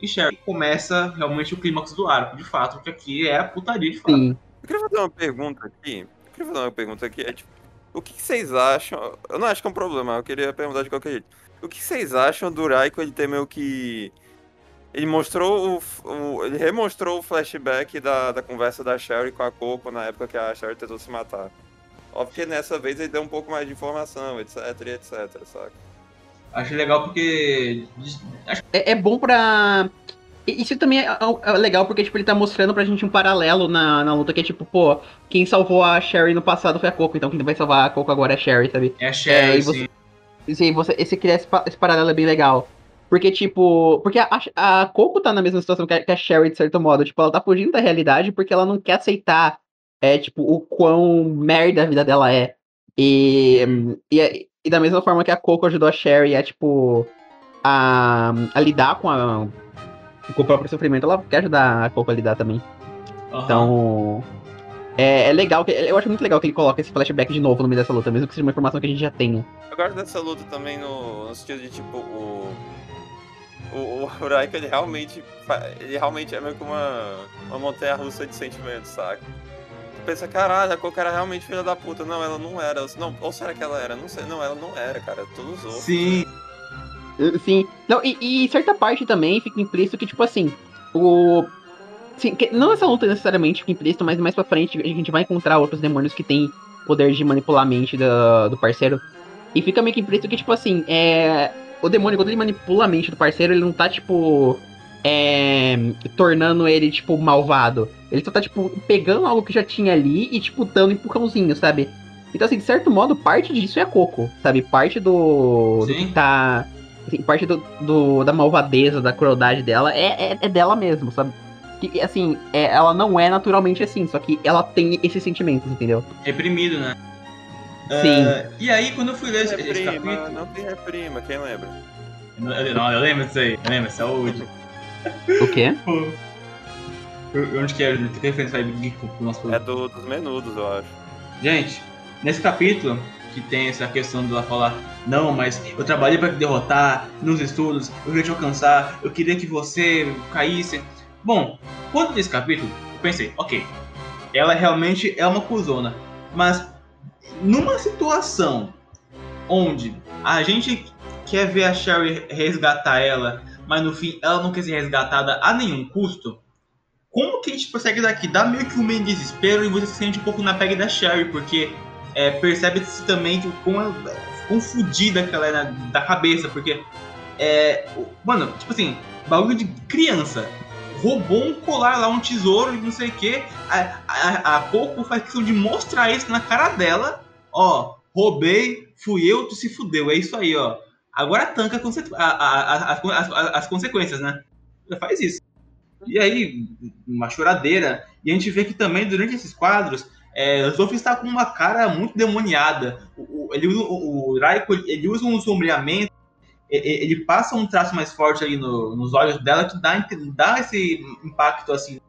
e Sherry. Começa realmente o clímax do arco, de fato. Porque aqui é a putaria de fato. Sim. Eu queria fazer uma pergunta aqui. Eu queria fazer uma pergunta aqui. É tipo, o que vocês acham? Eu não acho que é um problema, eu queria perguntar de qualquer jeito. O que vocês acham do Raiko ele ter meio que. Ele mostrou o. o- ele remostrou o flashback da, da conversa da Sherry com a Coco na época que a Sherry tentou se matar. Óbvio que nessa vez ele deu um pouco mais de informação, etc, e etc, saca? Acho legal porque. É, é bom pra. Isso também é, é legal porque, tipo, ele tá mostrando pra gente um paralelo na, na luta que é tipo, pô, quem salvou a Sherry no passado foi a Coco, então quem vai salvar a Coco agora é a Sherry, sabe? É a Sherry, e você- sim. Sim, você, esse, esse, esse paralelo é bem legal. Porque, tipo. Porque a, a Coco tá na mesma situação que a, que a Sherry, de certo modo. Tipo, ela tá fugindo da realidade porque ela não quer aceitar, é, tipo, o quão merda a vida dela é. E, e, e da mesma forma que a Coco ajudou a Sherry a, tipo. A, a lidar com, a, com o próprio sofrimento, ela quer ajudar a Coco a lidar também. Aham. Então. É, é legal, eu acho muito legal que ele coloca esse flashback de novo no meio dessa luta, mesmo que seja uma informação que a gente já tenha. Eu gosto dessa luta também no, no sentido de tipo o. O, o ele realmente. Ele realmente é meio que uma, uma montanha russa de sentimentos, saca? Tu pensa, caralho, a Coco era realmente filha da puta. Não, ela não era. Não, ou será que ela era? Não sei. Não, ela não era, cara. Todos os outros. Sim, Uh, Sim. Não, e, e certa parte também fica implícito que, tipo assim, o. Sim, que- não essa luta necessariamente fica implícito, mas mais pra frente a gente vai encontrar outros demônios que têm poder de manipular a mente do, do parceiro. E fica meio que implícito que, tipo assim, é. O demônio, quando ele manipula a mente do parceiro, ele não tá, tipo. É. Tornando ele, tipo, malvado. Ele só tá, tipo, pegando algo que já tinha ali e, tipo, dando empurrãozinho, sabe? Então, assim, de certo modo, parte disso é a Coco, sabe? Parte do. do Sim. que tá. assim, parte do, do- da malvadeza, da crueldade dela é, é, é dela mesmo, sabe? que, assim, é, ela não é naturalmente assim, só que ela tem esses sentimentos, entendeu? Reprimido, né? Sim. Uh, e aí, quando eu fui ler esse, esse capítulo. não tem reprima, quem lembra? Não, eu lembro disso aí, eu lembro, saúde. O quê? Onde que é? Tem que referência aí pro pro nosso É do, dos menudos, eu acho. Gente, nesse capítulo que tem essa questão dela falar, não, mas eu trabalhei pra te derrotar nos estudos, eu queria te alcançar, eu queria que você caísse. Bom, quando nesse capítulo, eu pensei, ok, ela realmente é uma cuzona, mas numa situação onde a gente quer ver a Sherry resgatar ela, mas no fim ela não quer ser resgatada a nenhum custo, como que a gente prossegue daqui? Dá meio que um meio de desespero e você se sente um pouco na pele da Sherry, porque é, percebe-se também que como ela, quão fudida que ela é na- da cabeça, porque é, mano, tipo assim, bagulho de criança. Roubou um colar lá, um tesouro e não sei o que. A, a, a Coco faz questão de mostrar isso na cara dela. Ó, roubei, fui eu, tu se fudeu. É isso aí, ó. Agora tanca a a- a- a- as, as- as consequências, né? Faz isso. E aí, uma choradeira. E a gente vê que também, durante esses quadros, é, o Zoff está com uma cara muito demoniada. O, o- ele, o, o Raiko, ele usa um sombreamento, ele passa um traço mais forte ali no- nos olhos dela que dá, dá esse impacto, assim.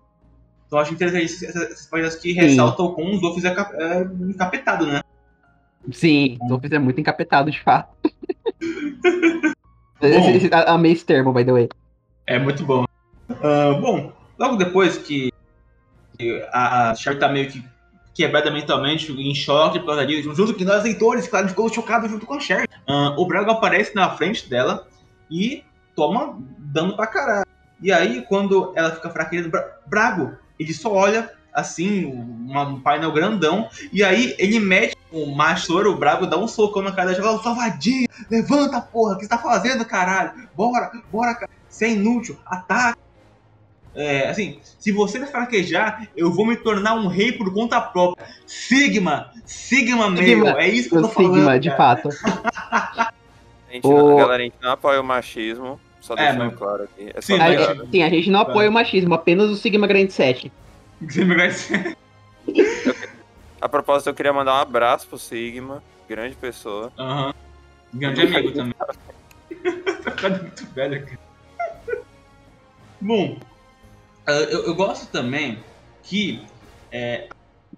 Então acho interessante essas, páginas que ressaltam como o Zoff é, é encapetado, né? Sim, Zofis é muito encapetado, de fato. Bom. Esse- esse- a- Amei esse termo, by the way. É muito bom. Ah, bom, logo depois que a, a tá meio que quebrada mentalmente, em choque por causa disso, junto que nós leitores, claro, ficou chocado junto com a Sherry. Ah, o Braga aparece na frente dela e toma dano pra caralho. E aí, quando ela fica fraquinha, Bra Brago, ele só olha assim, uma- um painel grandão, e aí ele mete o macho, o Brago dá um socão na cara dela, fala, sua vadia, levanta, porra, o que você tá fazendo, caralho? Bora, bora, cara. Você é inútil, ataca. É, assim, se você fraquejar, eu vou me tornar um rei por conta própria. Sigma! Sigma, Sigma, meu! É isso que eu tô falando. Sigma, de fato. A gente O- não, galera, a gente não apoia o machismo, só É, deixando mas- claro aqui. É Sim, A, gente- sim, a gente não apoia o machismo, apenas o Sigma Grande 7. Sigma vai ser- A propósito, eu queria mandar um abraço pro Sigma, grande pessoa. Aham. Grande amigo também. tá ficando muito velho, cara. Bom, eu, eu gosto também que é,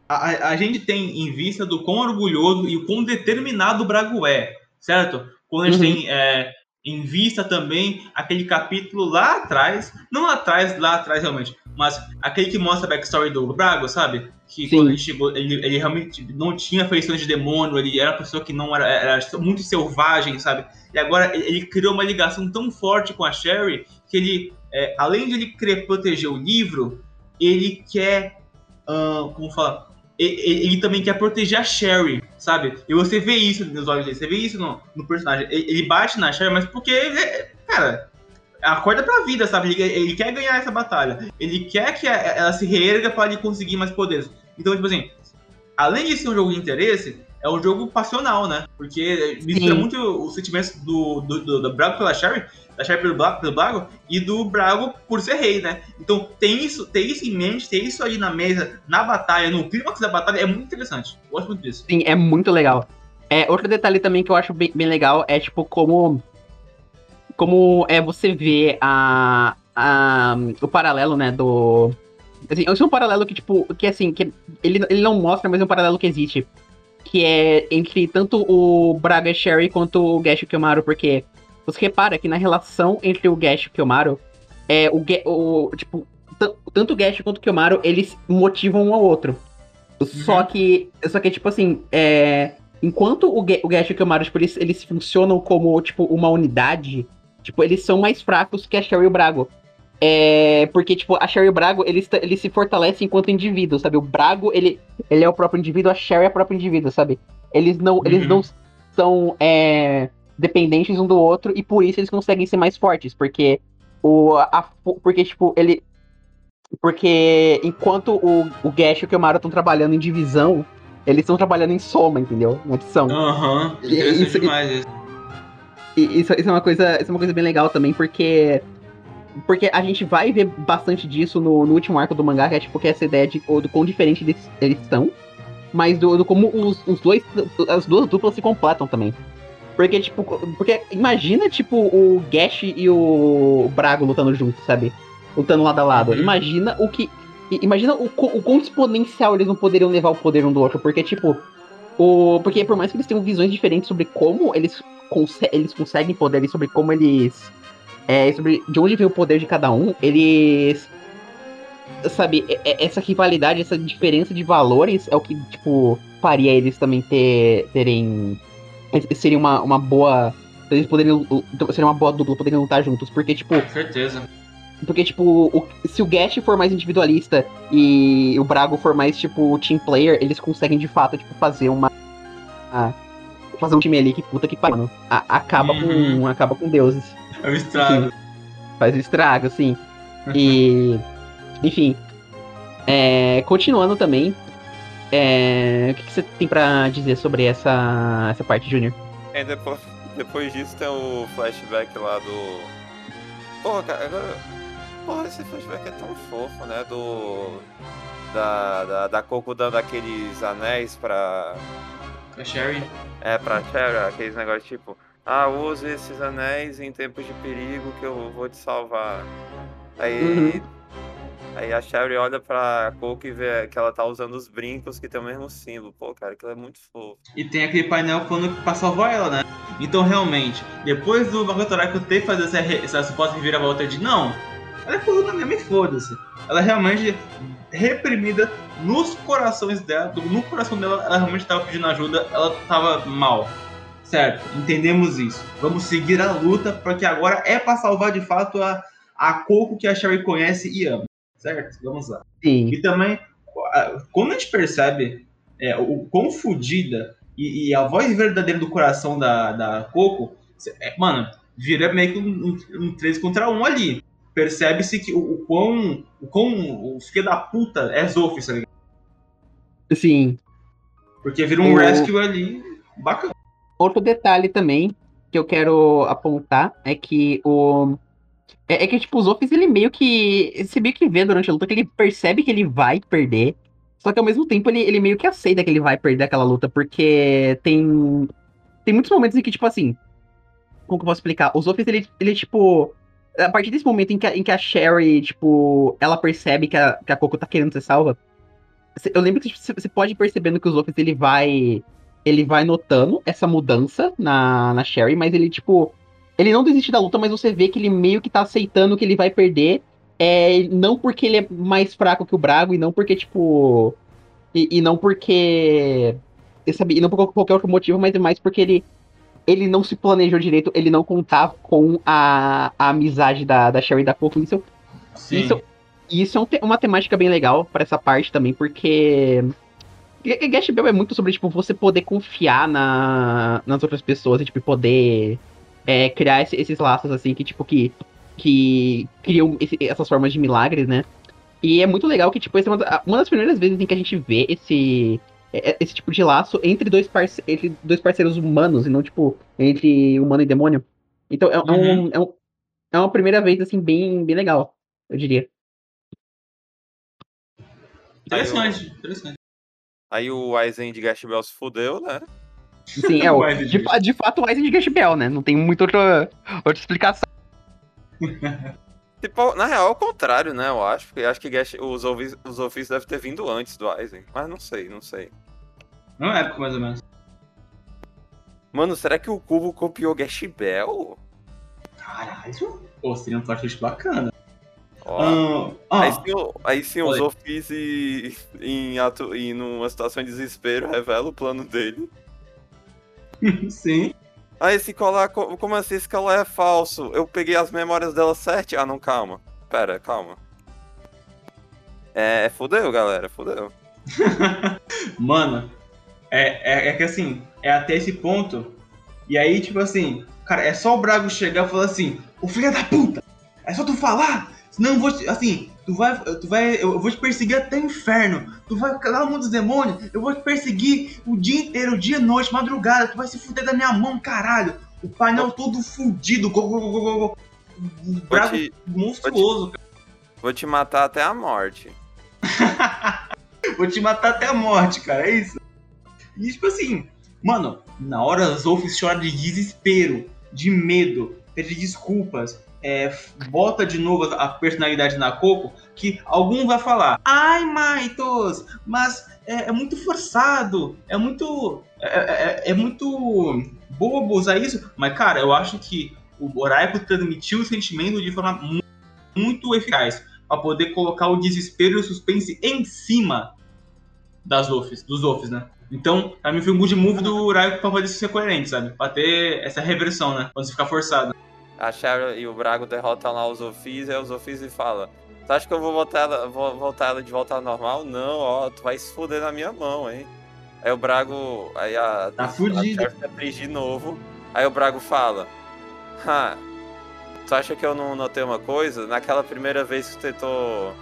a, a- gente tem em vista do quão orgulhoso e o quão determinado o Brago é, certo? Quando a gente Uhum. tem é, em vista também aquele capítulo lá atrás, não lá atrás, lá atrás realmente, mas aquele que mostra a backstory do Brago, sabe? Que Sim. quando ele chegou, ele, ele realmente não tinha feições de demônio, ele era uma pessoa que não era, era muito selvagem, sabe? E agora ele criou uma ligação tão forte com a Sherry que ele, é, além de ele querer proteger o livro, ele quer, ah, como fala, E- e- ele, também quer proteger a Sherry, sabe? E você vê isso nos olhos dele, você vê isso no, no personagem. Ele, ele bate na Sherry, mas porque, ele é- cara, acorda pra vida, sabe? Ele, ele quer ganhar essa batalha. Ele quer que a- ela se reerga para ele conseguir mais poderes. Então, tipo assim, além de ser um jogo de interesse, é um jogo passional, né? Porque mistura Sim. muito os sentimentos do, do, do, do Brago pela Sherry, da Sherry pelo, pelo Brago, e do Brago por ser rei, né? Então, tem isso, ter isso em mente, ter isso aí na mesa, na batalha, no clímax da batalha, é muito interessante. Eu gosto muito disso. Sim, é muito legal. É, outro detalhe também que eu acho bem, bem legal é, tipo, como. Como é você vê a, a, o paralelo, né, do. Assim, é um paralelo que, tipo, que assim, que ele, ele não mostra, mas é um paralelo que existe. Que é entre tanto o Braga Sherry quanto o Gash porque você repara que na relação entre o Gash e o Kiyomaru, é, o, o tipo, tan- tanto o Gash quanto o Kiyomaru, eles motivam um ao outro. Só que, só que, tipo assim, é, enquanto o, o Gash e o Kiyomaru, tipo, eles, eles funcionam como, tipo, uma unidade, tipo, eles são mais fracos que a Sherry e o Brago. É, porque, tipo, a Sherry e o Brago, eles, eles se fortalecem enquanto indivíduo, sabe? O Brago, ele, ele é o próprio indivíduo, a Sherry é o próprio indivíduo, sabe? Eles não, eles Uhum. não são é, dependentes um do outro e por isso eles conseguem ser mais fortes, porque o, a, porque, tipo, ele... Porque enquanto o, o Gash e o Kiyomaru estão trabalhando em divisão, eles estão trabalhando em soma, entendeu? Em adição. Aham, interessante isso- demais isso. Isso, isso é uma coisa, isso é uma coisa bem legal também, porque porque a gente vai ver bastante disso no, no último arco do mangá, que é tipo que essa ideia de do quão diferente eles, eles são, mas do, do como os, os dois, as duas duplas se completam também. Porque, tipo, porque imagina, tipo, o Gash e o Brago lutando juntos, sabe? Lutando lado a lado. Uhum. Imagina o que. Imagina o, o quão exponencial eles não poderiam levar o poder um do outro. Porque, tipo, o. Porque por mais que eles tenham visões diferentes sobre como eles, conse eles conseguem poderes, sobre como eles é, sobre de onde vem o poder de cada um, eles. Sabe, essa rivalidade, essa diferença de valores é o que, tipo, faria eles também ter, terem. Seria uma, uma boa. Eles poderiam. Seria uma boa dupla, poderiam lutar juntos. Porque, tipo. Com certeza. Porque, tipo, o, se o Gash for mais individualista e o Brago for mais, tipo, team player, eles conseguem de fato, tipo, fazer uma. fazer um time ali que puta que pariu. Acaba uhum. com. Acaba com deuses. É um estrago. Sim. Faz um estrago, assim. E. Enfim. É, continuando também. É, o que, que, você tem pra dizer sobre essa, essa parte, Junior? É, depois, depois disso tem o flashback lá do. Porra, cara, agora. Porra, esse flashback é tão fofo, né? Do. Da, da, da Coco dando aqueles anéis pra. Pra Sherry? É, pra Sherry, aqueles negócios tipo. Ah, use esses anéis em tempos de perigo que eu vou te salvar. Aí. Uhum. Aí a Sherry olha pra Coco e vê que ela tá usando os brincos que tem o mesmo símbolo. Pô, cara, aquilo é muito fofo. E tem aquele painel falando pra salvar ela, né? Então, realmente, depois do Makotoraki ter fazer essa, essa suposta reviravolta de não, ela é coluna mesmo e foda-se. Ela realmente reprimida nos corações dela, no coração dela, ela realmente tava pedindo ajuda, ela tava mal. Certo, entendemos isso. Vamos seguir a luta, porque agora é para salvar de fato a, a Coco que a Sherry conhece e ama. Certo? Vamos lá. Sim. E também, quando a gente percebe é, o quão fodida e, e, a voz verdadeira do coração da, da Coco, é, mano, vira meio que um, um, um 3 contra 1 ali. Percebe-se que o, o, quão, o quão o filho da puta é Zofis, tá ligado? Sim. Porque vira um o... rescue ali bacana. Outro detalhe também que eu quero apontar é que o. É, é que, tipo, o Zofis, ele meio que. Você meio que vê durante a luta que ele percebe que ele vai perder. Só que ao mesmo tempo ele, ele meio que aceita que ele vai perder aquela luta, porque tem. Tem muitos momentos em que, tipo assim. Como que eu posso explicar? O Zofis, ele, ele, tipo. A partir desse momento em que, a, em que a Sherry, tipo, ela percebe que a, que a Coco tá querendo ser salva. Eu lembro que tipo, você pode ir percebendo que o Zofis, ele vai ele vai notando essa mudança na, na Sherry, mas ele, tipo, ele não desiste da luta, mas você vê que ele meio que tá aceitando que ele vai perder. É, não porque ele é mais fraco que o Brago, e não porque, tipo. E, e não porque. Sabe, e não por qualquer outro motivo, mas é mais porque ele. Ele não se planejou direito, ele não contava com a, a amizade da, da Sherry e da Coco. Isso, Sim. isso, isso é um, uma temática bem legal para essa parte também, porque Gash Bell é muito sobre, tipo, você poder confiar na, nas outras pessoas e, tipo, poder é, criar esse, esses laços, assim, que, tipo, que, que criam esse, essas formas de milagres, né? E é muito legal que, tipo, essa é uma, uma das primeiras vezes em que a gente vê esse, é, esse tipo de laço entre dois, parce entre dois parceiros humanos e não, tipo, entre humano e demônio. Então, é, é uhum. um, é, um, é uma primeira vez, assim, bem, bem legal, eu diria. Interessante, interessante. Aí o Aizen de Gash Bell se fudeu, né? Sim, é o. de, de fato, o Aizen de Gash Bell, né? Não tem muita outra, outra explicação. tipo, na real, é o contrário, né? Eu acho. Porque eu acho que Gash, os, ofícios, os ofícios devem ter vindo antes do Aizen. Mas não sei, não sei. Não é época, mais ou menos. Mano, será que o Cubo copiou Gash Bell? Caralho. Pô, seria um plot bacana. Uh, aí sim, aí sim os Office em, ato, em numa situação de desespero revela o plano dele. sim. Aí esse colar, como assim esse colar é falso? Eu peguei as memórias dela certo? Ah não, calma. Pera, calma. É, fodeu, galera, fodeu. Mano, é, é, é, que assim, é até esse ponto. E aí, tipo assim, cara, é só o Brago chegar e falar assim: Ô filho da puta, é só tu falar não vou te, assim, tu vai, tu vai, eu vou te perseguir até o inferno. Tu vai lá no mundo dos demônios, eu vou te perseguir o dia inteiro, dia e noite, madrugada. Tu vai se fuder da minha mão, caralho. O painel todo fudido. Go, go, go, um Brago te- monstruoso, Vou te matar até a morte. Vou te matar até a morte, cara. É isso. E tipo assim, mano, na hora Zolf chora de desespero, de medo, pede desculpas. É, bota de novo a personalidade na Coco, que algum vai falar, ai Maitos, mas é, é muito forçado, é muito. É, é- é muito bobo usar isso. Mas, cara, eu acho que o Boraiko transmitiu o sentimento de forma mu- muito eficaz. Pra poder colocar o desespero e o suspense em cima das Luffys, dos Luffys, né? Então, pra mim foi um good move do Raiko pra poder ser coerente, sabe? Pra ter essa reversão, né? Quando você ficar forçado. A Cheryl e o Brago derrotam lá os Ofis, aí os Ofis e fala: Tu acha que eu vou voltar ela, vou voltar ela de volta ao normal? Não, ó, tu vai se fuder na minha mão, hein? Aí o Brago. Aí a. Tá a fudido. Triste de novo. Aí o Brago fala: Ha, tu acha que eu não notei uma coisa? Naquela primeira vez que tu tentou.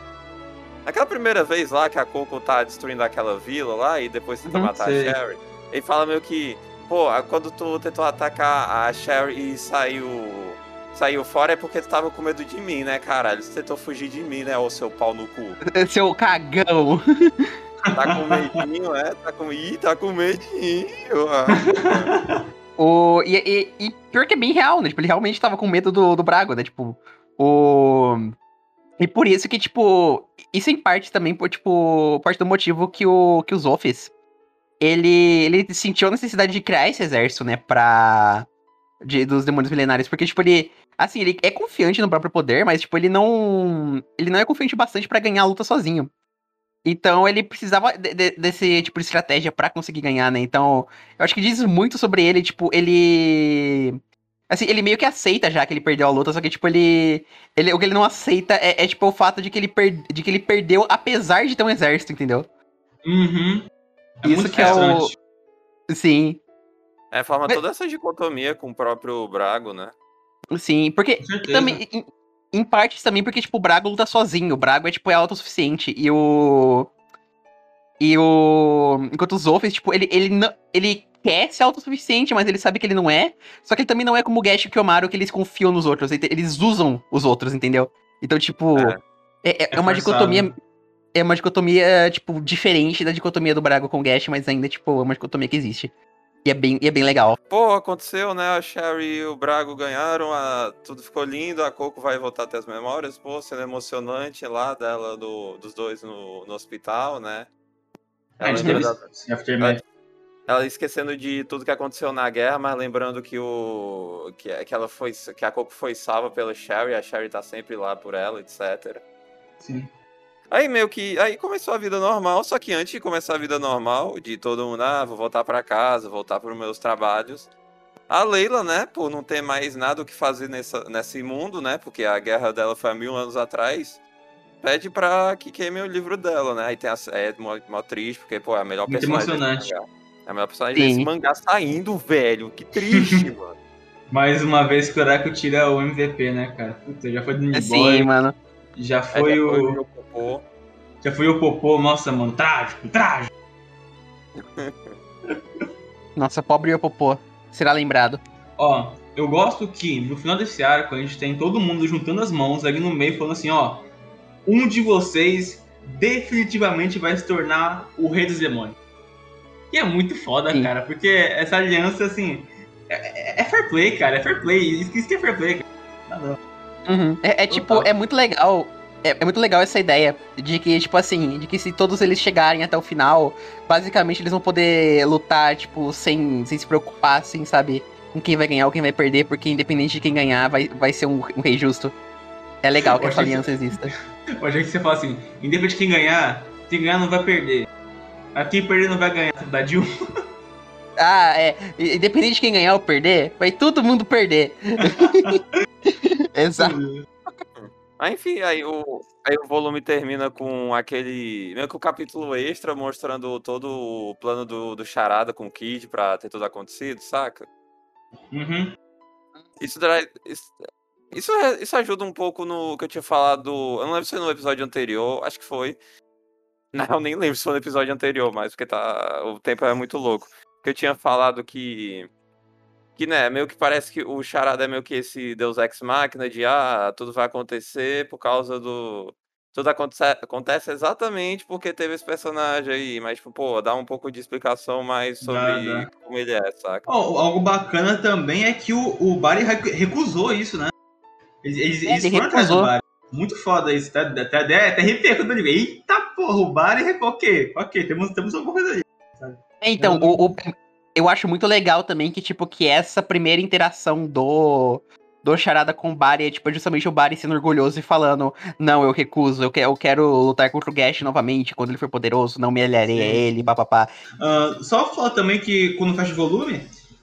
Naquela primeira vez lá que a Coco tá destruindo aquela vila lá e depois tenta Uhum, matar sei. a Sherry. Ele fala meio que, pô, quando tu tentou atacar a Sherry e saiu. Saiu fora é porque tu tava com medo de mim, né, caralho? Você tentou fugir de mim, né, ô seu pau no cu. Seu cagão. Tá com medinho, é? Tá com. Ih, tá com medinho. O, e, e- e pior que é bem real, né? Tipo, ele realmente tava com medo do, do Brago, né? Tipo, o. E por isso que, tipo, isso em parte também, por, tipo, parte do motivo que o, que o Zofis, ele, ele sentiu a necessidade de criar esse exército, né, pra... De, dos demônios milenários, porque, tipo, ele, assim, ele é confiante no próprio poder, mas, tipo, ele não, ele não é confiante bastante pra ganhar a luta sozinho. Então, ele precisava de- de- desse tipo de estratégia pra conseguir ganhar, né, então... Eu acho que diz muito sobre ele, tipo, ele. Assim, ele meio que aceita já que ele perdeu a luta, só que, tipo, ele. ele o que ele não aceita é, é, tipo, o fato de que, ele per, de que ele perdeu apesar de ter um exército, entendeu? Uhum. É Isso que é o-. Sim. É, forma Mas- toda essa dicotomia com o próprio Brago, né? Sim. Porque também. Em, em partes também, porque, tipo, o Brago luta sozinho. O Brago é, tipo, é autossuficiente. E o. E o. Enquanto os Zofis, tipo, ele, ele, não, ele quer ser autossuficiente, mas ele sabe que ele não é. Só que ele também não é como o Gash e o Kiyomaru, que eles confiam nos outros. Eles usam os outros, entendeu? Então, tipo. É. É, é- É é uma forçado. dicotomia. É uma dicotomia, tipo, diferente da dicotomia do Brago com o Gash, mas ainda, tipo, é uma dicotomia que existe. E é bem, e é bem legal. Pô, aconteceu, né? A Sherry e o Brago ganharam, a... tudo ficou lindo, a Coco vai voltar a ter as memórias, pô, sendo emocionante lá dela, do... dos dois no... no hospital, né? A Ela, aftermath. ela esquecendo de tudo que aconteceu na guerra, mas lembrando que o. que, que ela foi. que a Coco foi salva pela Sherry, a Sherry tá sempre lá por ela, etc. Sim. Aí meio que. Aí começou a vida normal, só que antes de começar a vida normal, de todo mundo, ah, vou voltar pra casa, voltar pros meus trabalhos. A Leila, né, por não ter mais nada o que fazer nessa, nesse mundo, né? Porque a guerra dela foi há mil anos atrás. Pede pra que queime o livro dela, né? Aí tem a, é mó, mó triste, porque, pô, é a melhor Muito personagem emocionante. É a melhor personagem Sim. desse mangá saindo, velho. Que triste, mano. Mais uma vez que o Oracle tira o MVP, né, cara? Puta, já foi do Sim, Boy, mano. Já foi o. o Popô. Já foi o Popô, nossa, mano, trágico, trágico. Nossa, pobre Yopopô. Será lembrado. Ó, eu gosto que no final desse arco a gente tem todo mundo juntando as mãos ali no meio falando assim, ó. Um de vocês definitivamente vai se tornar o rei dos demônios. E é muito foda, Sim. cara, porque essa aliança, assim. É, é- é fair play, cara, é fair play. Isso, isso que é fair play, cara. Não, não. Uhum. É, é, tipo, é muito legal. É, é muito legal essa ideia de que, tipo assim, de que se todos eles chegarem até o final, basicamente eles vão poder lutar, tipo, sem, sem se preocupar, assim, sabe? Com quem vai ganhar ou quem vai perder, porque independente de quem ganhar, vai, vai ser um, um rei justo. É legal que essa achei que- aliança exista. Eu achei que você fala assim, independente de quem ganhar, quem ganhar não vai perder. Mas quem perder não vai ganhar, dá de um. Ah, é. Independente de quem ganhar ou perder, vai todo mundo perder. Exato. Mas enfim, aí o, aí o volume termina com aquele. Meio que o capítulo extra mostrando todo o plano do, do Charada com o Kid pra ter tudo acontecido, saca? Uhum. Isso, isso, isso, é- isso ajuda um pouco no que eu tinha falado. Eu não lembro se foi no episódio anterior, acho que foi. Não, eu nem lembro se foi no episódio anterior, mas porque tá, o tempo é muito louco. Que eu tinha falado que. Que, né, meio que parece que o Charada é meio que esse Deus Ex Machina de, ah, tudo vai acontecer por causa do... Tudo acontece, acontece exatamente porque teve esse personagem aí, mas, tipo, pô, dá um pouco de explicação mais sobre Dá, dá. como ele é, saca? Ó, algo bacana também é que o, o Barry recu- recusou isso, né? Eles, eles, É, eles ele foram atrás do. Barry. Muito foda isso, tá? Até, até, até arrepiei quando eu digo, eita porra, o Barry. Ok, ok, temos, temos alguma coisa aí. É, Então, o, o- eu acho muito legal também que, tipo, que essa primeira interação do. Do Charada com o Barry é, tipo, justamente o Barry sendo orgulhoso e falando: Não, eu recuso, eu, que, eu quero lutar contra o Gash novamente quando ele for poderoso, não me aliarei a ele, papapá. Ah, só falar também que quando fecha o volume,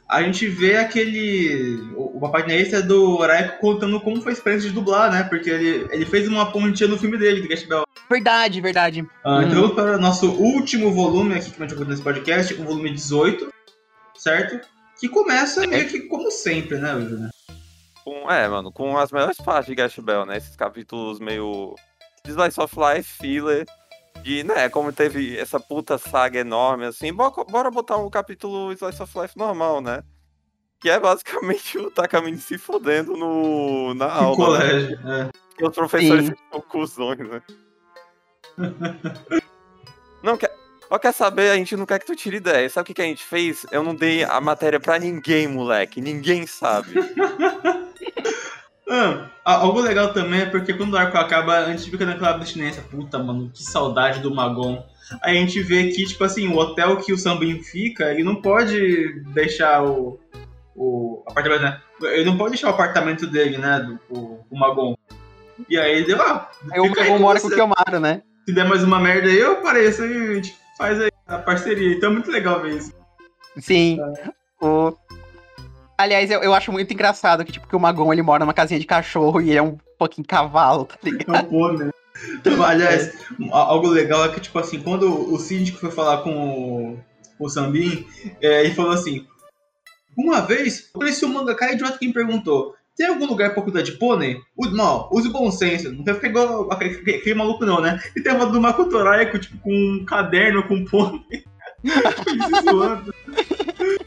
a gente vê aquele. Uma página extra do Araiko contando como foi a experiência de dublar, né? Porque ele, ele fez uma pontinha no filme dele, do Gash Bell. Verdade, verdade. Ah, Uhum. Então vamos para o nosso último volume aqui que a gente vai nesse podcast, o volume 18, certo? Que começa meio que como sempre, né, Júnior? Com, é, mano, com as melhores partes de Gash Bell, né? Esses capítulos meio. de Slice of Life, filler. De, né, como teve essa puta saga enorme assim, bora, bora botar um capítulo Slice of Life normal, né? Que é basicamente o Takamine se fodendo no, na No aula. Né? colégio. é. E os professores Sim. são cuzões, né? não, quer. Ó, quer saber? A gente não quer que tu tire ideia. Sabe o que, que a gente fez? Eu não dei a matéria pra ninguém, moleque. Ninguém sabe. Ah, algo legal também é porque quando o arco acaba, a gente fica naquela abstinência. Puta, mano, que saudade do Magon. Aí a gente vê que, tipo assim, o hotel que o Sambin fica, ele não pode deixar o. o apartamento, né? Ele não pode deixar o apartamento dele, né? Do, o, o Magon. E aí ele deu, ah, Aí o Magon com mora com o. Kiyomaru, né? se der mais uma merda aí, eu apareço e gente faz aí a parceria. Então é muito legal ver isso. Sim. O... Aliás, eu, eu acho muito engraçado que, tipo, que o Magon ele mora numa casinha de cachorro e ele é um pouquinho cavalo, tá ligado? É um pônei. Então, aliás, a- algo legal é que, tipo assim, quando o síndico foi falar com o, o Sambin, é, ele falou assim: Uma vez, eu conheci um mangaka idiota que me perguntou: Tem algum lugar pra cuidar de pônei? Não, use bom senso. Não quer ficar igual aquele, aquele maluco, não, né? E tem uma do Makoto Raiko, tipo, com um caderno com pônei.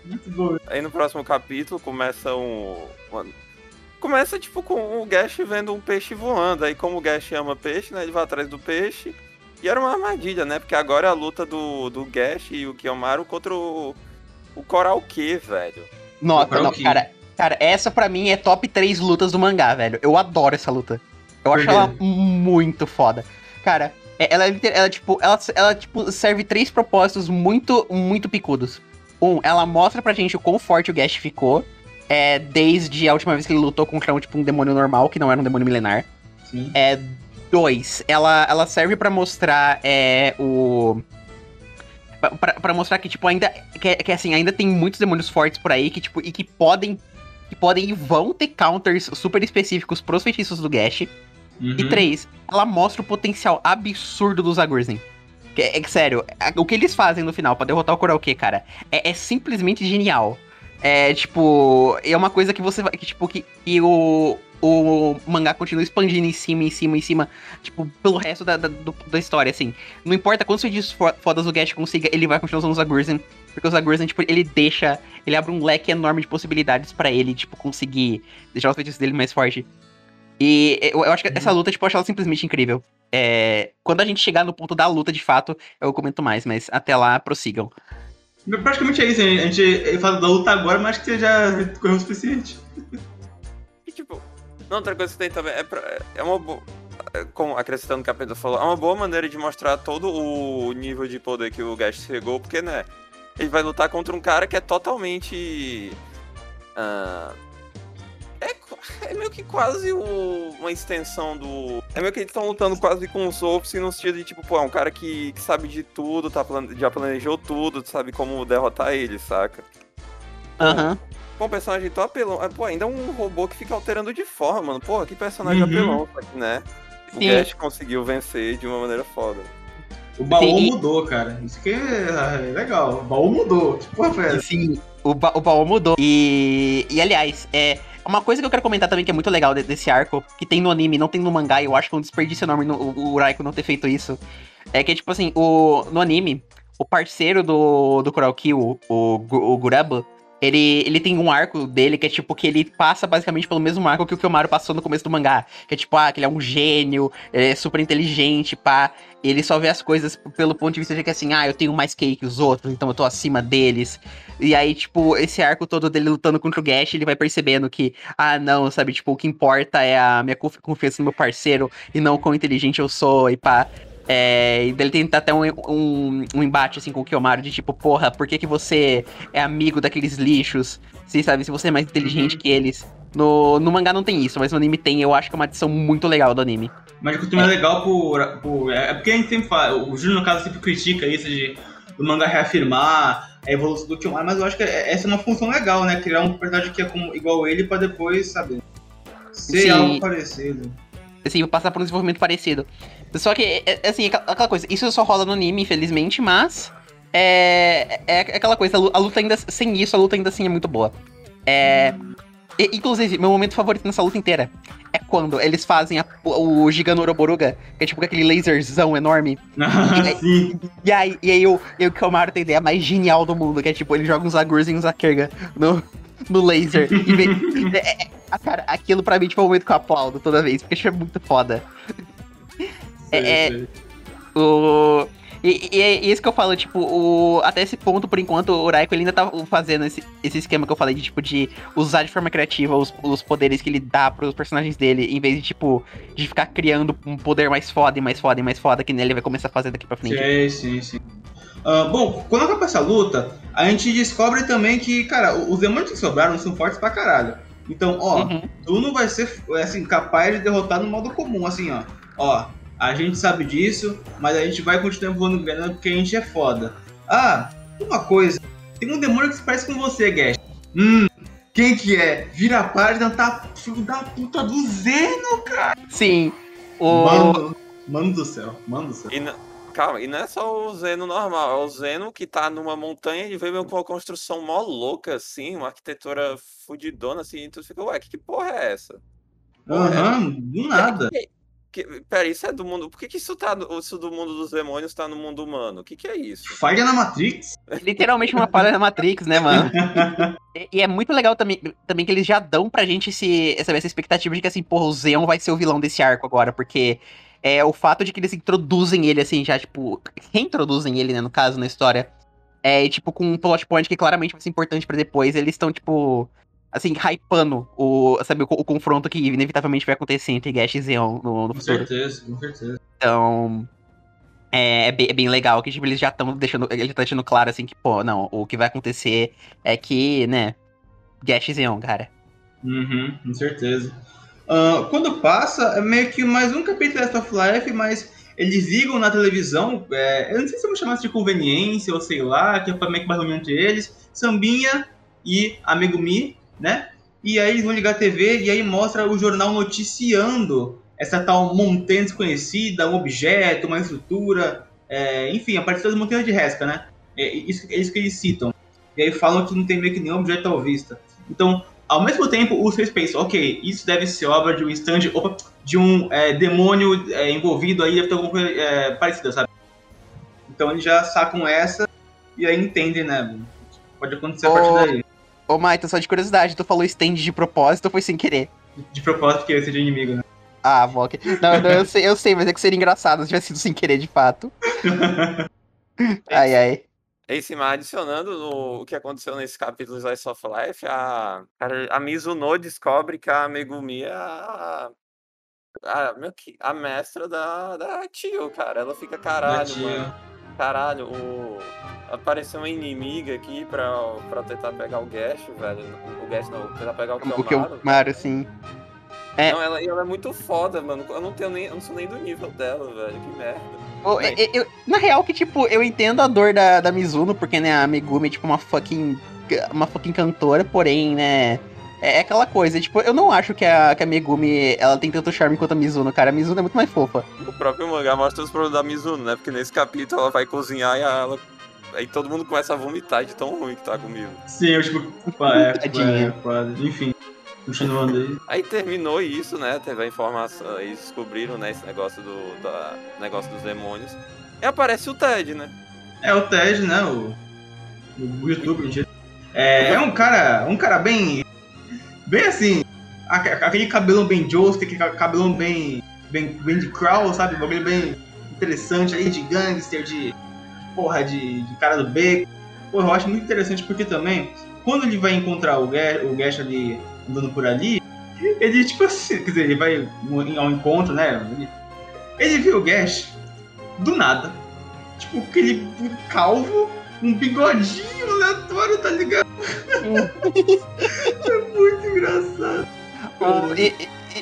Muito bom. Aí no próximo capítulo começa um. Mano, começa tipo com o Gash vendo um peixe voando. Aí como o Gash ama peixe, né? Ele vai atrás do peixe. E era uma armadilha, né? Porque agora é a luta do, do Gash e o Kiyomaru contra o. O Coral Q, velho. Nossa, não, que- cara, cara, essa pra mim é top 3 lutas do mangá, velho. Eu adoro essa luta. Eu Por acho ela muito foda. Cara, é- ela, é ela, tipo, ela, ela tipo, serve três propósitos muito, muito picudos. Um, ela mostra pra gente o quão forte o Gash ficou. É, desde a última vez que ele lutou contra um, tipo, um demônio normal, que não era um demônio milenar. Sim. É, dois, ela, ela serve pra mostrar é, o. pra- Pra, pra mostrar que, tipo, ainda. Que, que, assim, ainda tem muitos demônios fortes por aí que, tipo, e que podem. Que podem e vão ter counters super específicos pros feitiços do Gash. Uhum. E três, ela mostra o potencial absurdo dos Agurzen. Que, é que, sério, o que eles fazem no final pra derrotar o Koroke, cara, é, é simplesmente genial. É, tipo, é uma coisa que você vai. Que, tipo, que, que o, o mangá continua expandindo em cima, em cima, em cima, tipo, pelo resto da, da, do- da história, assim. Não importa quantos feitiços fo- fodas o Gash consiga, ele vai continuar usando os Agurzen. Porque os Agurzen, tipo, ele deixa. Ele abre um leque enorme de possibilidades pra ele, tipo, conseguir deixar os feitiços dele mais forte. E eu, eu acho que essa luta, tipo, eu acho ela simplesmente incrível. É, quando a gente chegar no ponto da luta, de fato, eu comento mais, mas até lá, prossigam. Praticamente é isso, a gente, a gente fala da luta agora, mas acho que você já correu o suficiente. E tipo. Não, outra coisa que tem também. É, pra- é uma boa. Como acrescentando o que a Pedro falou, é uma boa maneira de mostrar todo o nível de poder que o Gash chegou, porque, né? Ele vai lutar contra um cara que é totalmente. ah, é, é meio que quase o- uma extensão do. É meio que eles estão lutando quase com o Sophie no sentido de, tipo, pô, é um cara que, que sabe de tudo, tá, plane- já planejou tudo, sabe como derrotar ele, saca? Aham. Pô, um personagem tão apelão. Ah, Pô, ainda é um robô que fica alterando de forma, mano. Porra, que personagem Uhum. apelão, né? O Sim. Gash conseguiu vencer de uma maneira foda. O baú Sim. mudou, cara. Isso que é legal. O baú mudou. E essa? sim, o, ba o baú mudou. E, e aliás, é uma coisa que eu quero comentar também que é muito legal de- desse arco, que tem no anime, não tem no mangá, e eu acho que é um desperdício enorme no, o, o Raiko não ter feito isso. É que, tipo assim, o, no anime, o parceiro do, do Kurauki, o, o, o Gurabo, Ele, ele tem um arco dele que é tipo que ele passa basicamente pelo mesmo arco que o Kyomaru passou no começo do mangá. Que é tipo, ah, que ele é um gênio, ele é super inteligente, pá. Ele só vê as coisas pelo ponto de vista de que assim, ah, eu tenho mais que que os outros, então eu tô acima deles. E aí, tipo, esse arco todo dele lutando contra o Gash, ele vai percebendo que, ah, não, sabe, tipo, o que importa é a minha confiança no meu parceiro e não quão inteligente eu sou e pá. É, e dele tentar até um, um, um, embate assim com o Kiyomaru de tipo, porra, por que, que você é amigo daqueles lixos? Se sabe, se você é mais inteligente uhum. que eles. No, no mangá não tem isso, mas no anime tem, eu acho que é uma adição muito legal do anime. Mas o é. é legal por, por. É porque a gente sempre fala, o Júnior, no caso, sempre critica isso de do mangá reafirmar a evolução do Kiyomaru, mas eu acho que essa é uma função legal, né? Criar um personagem que é como, igual ele pra depois, sabe, ser Sim. algo parecido assim, passar por um desenvolvimento parecido. Só que, é, é, assim, aquela coisa, isso só rola no anime, infelizmente, mas é, é, é aquela coisa, a luta ainda, sem isso, a luta ainda assim é muito boa. É, inclusive, meu momento favorito nessa luta inteira é quando eles fazem a, o Giganoroboruga, que é tipo aquele laserzão enorme. Ah, e, sim. E aí, e aí o, e o Kamaro tem a ideia mais genial do mundo, que é tipo, ele joga uns Agurs e uns Akerga no, no laser. E é, é, cara, aquilo pra mim tipo, é o momento que eu aplaudo toda vez, porque isso é muito foda. É, é, o... E, e, é isso que eu falo, tipo, o, até esse ponto, por enquanto, o Raiko ele ainda tá fazendo esse, esse esquema que eu falei de, tipo, de usar de forma criativa os, os poderes que ele dá pros personagens dele, em vez de, tipo, de ficar criando um poder mais foda e mais foda e mais foda, que ele vai começar a fazer daqui pra frente. Sim, sim, sim. Uh, bom, quando acaba essa luta, a gente descobre também que, cara, os demônios que sobraram são fortes pra caralho. Então, ó, uhum. tu não vai ser, assim, capaz de derrotar no modo comum, assim, ó. Ó, a gente sabe disso, mas a gente vai continuar voando grana porque a gente é foda. Ah, uma coisa. Tem um demônio que se parece com você, Gash. Hum, quem que é? Vira a página, tá filho da puta do Zeno, cara. Sim. O... Mano, mano do céu, mano do céu. E, calma, e não é só o Zeno normal, é o Zeno que tá numa montanha e vê com uma construção mó louca, assim, uma arquitetura fudidona, assim, e tu fica, ué, que, que porra é essa? Aham, uhum, do nada. Que, que, pera, isso é do mundo. Por que, que isso tá. Isso do mundo dos demônios tá no mundo humano? O que, que é isso? Falha na Matrix? Literalmente uma falha na Matrix, né, mano? e, e, é muito legal também, também que eles já dão pra gente esse, essa, essa expectativa de que, assim, porra, o Zeon vai ser o vilão desse arco agora, porque é o fato de que eles introduzem ele, assim, já, tipo, reintroduzem ele, né, no caso, na história. É, tipo, com um plot point que claramente vai ser importante para depois. Eles estão, tipo, assim, hypando o, sabe, o, o, confronto que inevitavelmente vai acontecer entre Gash e Zeon no, no com futuro. Com certeza, com certeza. Então. É, é, bem, é bem legal que tipo, eles já estão deixando. Ele tá deixando claro assim que, pô, não, o que vai acontecer é que, né, Gash e Zeon, cara. Uhum, com certeza. Uh, quando passa, é meio que mais um capítulo Last of Life, mas eles ligam na televisão, é, eu não sei se eu vou chamar isso de conveniência ou sei lá, que é meio que menos entre eles, Sambinha e Amigo Mi, né? E aí eles vão ligar a TV e aí mostra o jornal noticiando essa tal montanha desconhecida, um objeto, uma estrutura, é, enfim, a partir das montanhas de Resca, né? É isso, é isso que eles citam. E aí falam que não tem meio que nenhum objeto à vista. Então, ao mesmo tempo, os três pensam, ok, isso deve ser obra de um stand, opa, de um é, demônio é, envolvido aí, deve ter alguma coisa é, parecida, sabe? Então eles já sacam essa e aí entendem, né? Pode acontecer a partir daí. Ô, Maito, só de curiosidade, tu falou stand de propósito ou foi sem querer? De propósito, porque eu seja inimigo, né? Ah, Mock. Não, não, eu sei, eu sei, mas é que seria engraçado se tivesse sido sem querer, de fato. ai, ai. Em cima, adicionando no, o que aconteceu nesse capítulo Slice of Life, a, a, Mizuno descobre que a Megumi é a, a, a mestra da, da Tio, cara. Ela fica caralho, mano. Caralho, o, apareceu uma inimiga aqui pra, pra tentar pegar o Gash, velho. O Gash não, tentar pegar o Kiyomaru. O Kiyomaru, sim. É. Não, ela, ela é muito foda, mano. Eu não tenho nem. Eu não sou nem do nível dela, velho. Que merda. Eu, eu, eu, na real, que, tipo, eu entendo a dor da, da Mizuno, porque, né, a Megumi é, tipo, uma fucking. Uma fucking cantora, porém, né. É, é aquela coisa, tipo, eu não acho que a, que a Megumi ela tem tanto charme quanto a Mizuno, cara. A Mizuno é muito mais fofa. O próprio mangá mostra os problemas da Mizuno, né? Porque nesse capítulo ela vai cozinhar e ela. Aí todo mundo começa a vomitar de tão ruim que tá comigo. Sim, eu tipo, é, é, quase. Enfim. Continuando aí. Aí terminou isso, né? Teve a informação, eles descobriram, né, esse negócio do da, negócio dos demônios. E aparece o Ted, né? É o Ted, né? O, o YouTube, gente. É, é um cara, um cara bem, bem assim, aquele cabelão bem Jost, aquele cabelão bem, bem, bem de crawl, sabe? Um bagulho bem interessante aí de gangster, de porra, de, de cara do beco. Porra, eu acho muito interessante porque também, quando ele vai encontrar o Gash, o Gash ali andando por ali, ele, tipo assim, quer dizer, ele vai ao encontro, né? Ele, ele viu o Gash do nada. Tipo, aquele calvo, um bigodinho aleatório, tá ligado? é muito engraçado. E,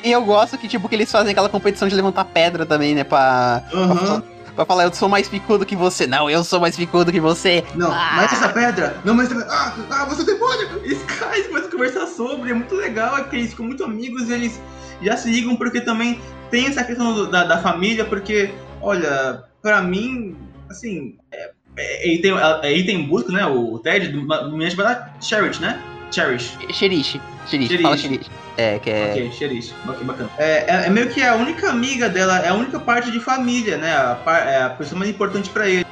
e, eu gosto que, tipo, que eles fazem aquela competição de levantar pedra também, né? Pra, uhum. pra, pra, falar, eu sou mais picudo que você. Não, eu sou mais picudo que você. Não, ah. mas essa pedra. Não, mas. Ah, ah você é demônio! Eles caem, a conversar sobre. É muito legal, é porque eles ficam muito amigos e eles já se ligam, porque também tem essa questão da, da família, porque, olha, pra mim, assim. É, é, ele, tem, é, ele tem busca, né? O Ted, do, do vai dar Cherish, né? Cherish. Cherish. Cherish, fala Cherish. É, que é. Ok, Cherish. Ok, bacana. É, é, é, meio que a única amiga dela, é a única parte de família, né? A, é a pessoa mais importante pra ele.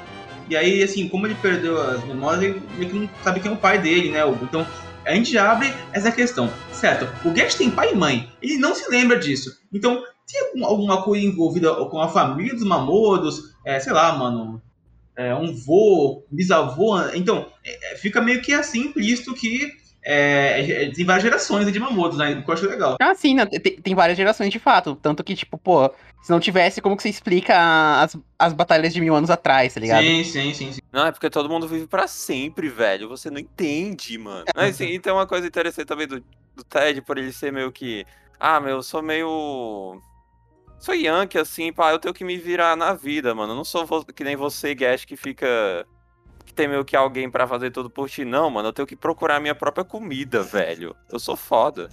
E aí, assim, como ele perdeu as memórias, ele meio que não sabe quem é o pai dele, né? Então, a gente já abre essa questão. Certo, o Gash tem pai e mãe. Ele não se lembra disso. Então, tem alguma coisa envolvida com a família dos Mamodos, é, sei lá, mano, é, um vô, bisavô. Então, é, fica meio que assim, implícito que é, é, tem várias gerações de Mamotos, né? Que eu acho legal. Ah, sim, né? tem, tem, várias gerações de fato. Tanto que, tipo, pô, se não tivesse, como que você explica as, as batalhas de mil anos atrás, tá ligado? Sim, sim, sim, sim. Não, é porque todo mundo vive para sempre, velho. Você não entende, mano. Mas sim, e tem uma coisa interessante também do, do Ted, por ele ser meio que. Ah, meu, eu sou meio. Sou Yankee, assim, pá, eu tenho que me virar na vida, mano. Eu não sou que nem você, Gash, que fica tem meio que alguém para fazer tudo por ti. Não, mano, eu tenho que procurar minha própria comida, velho. Eu sou foda.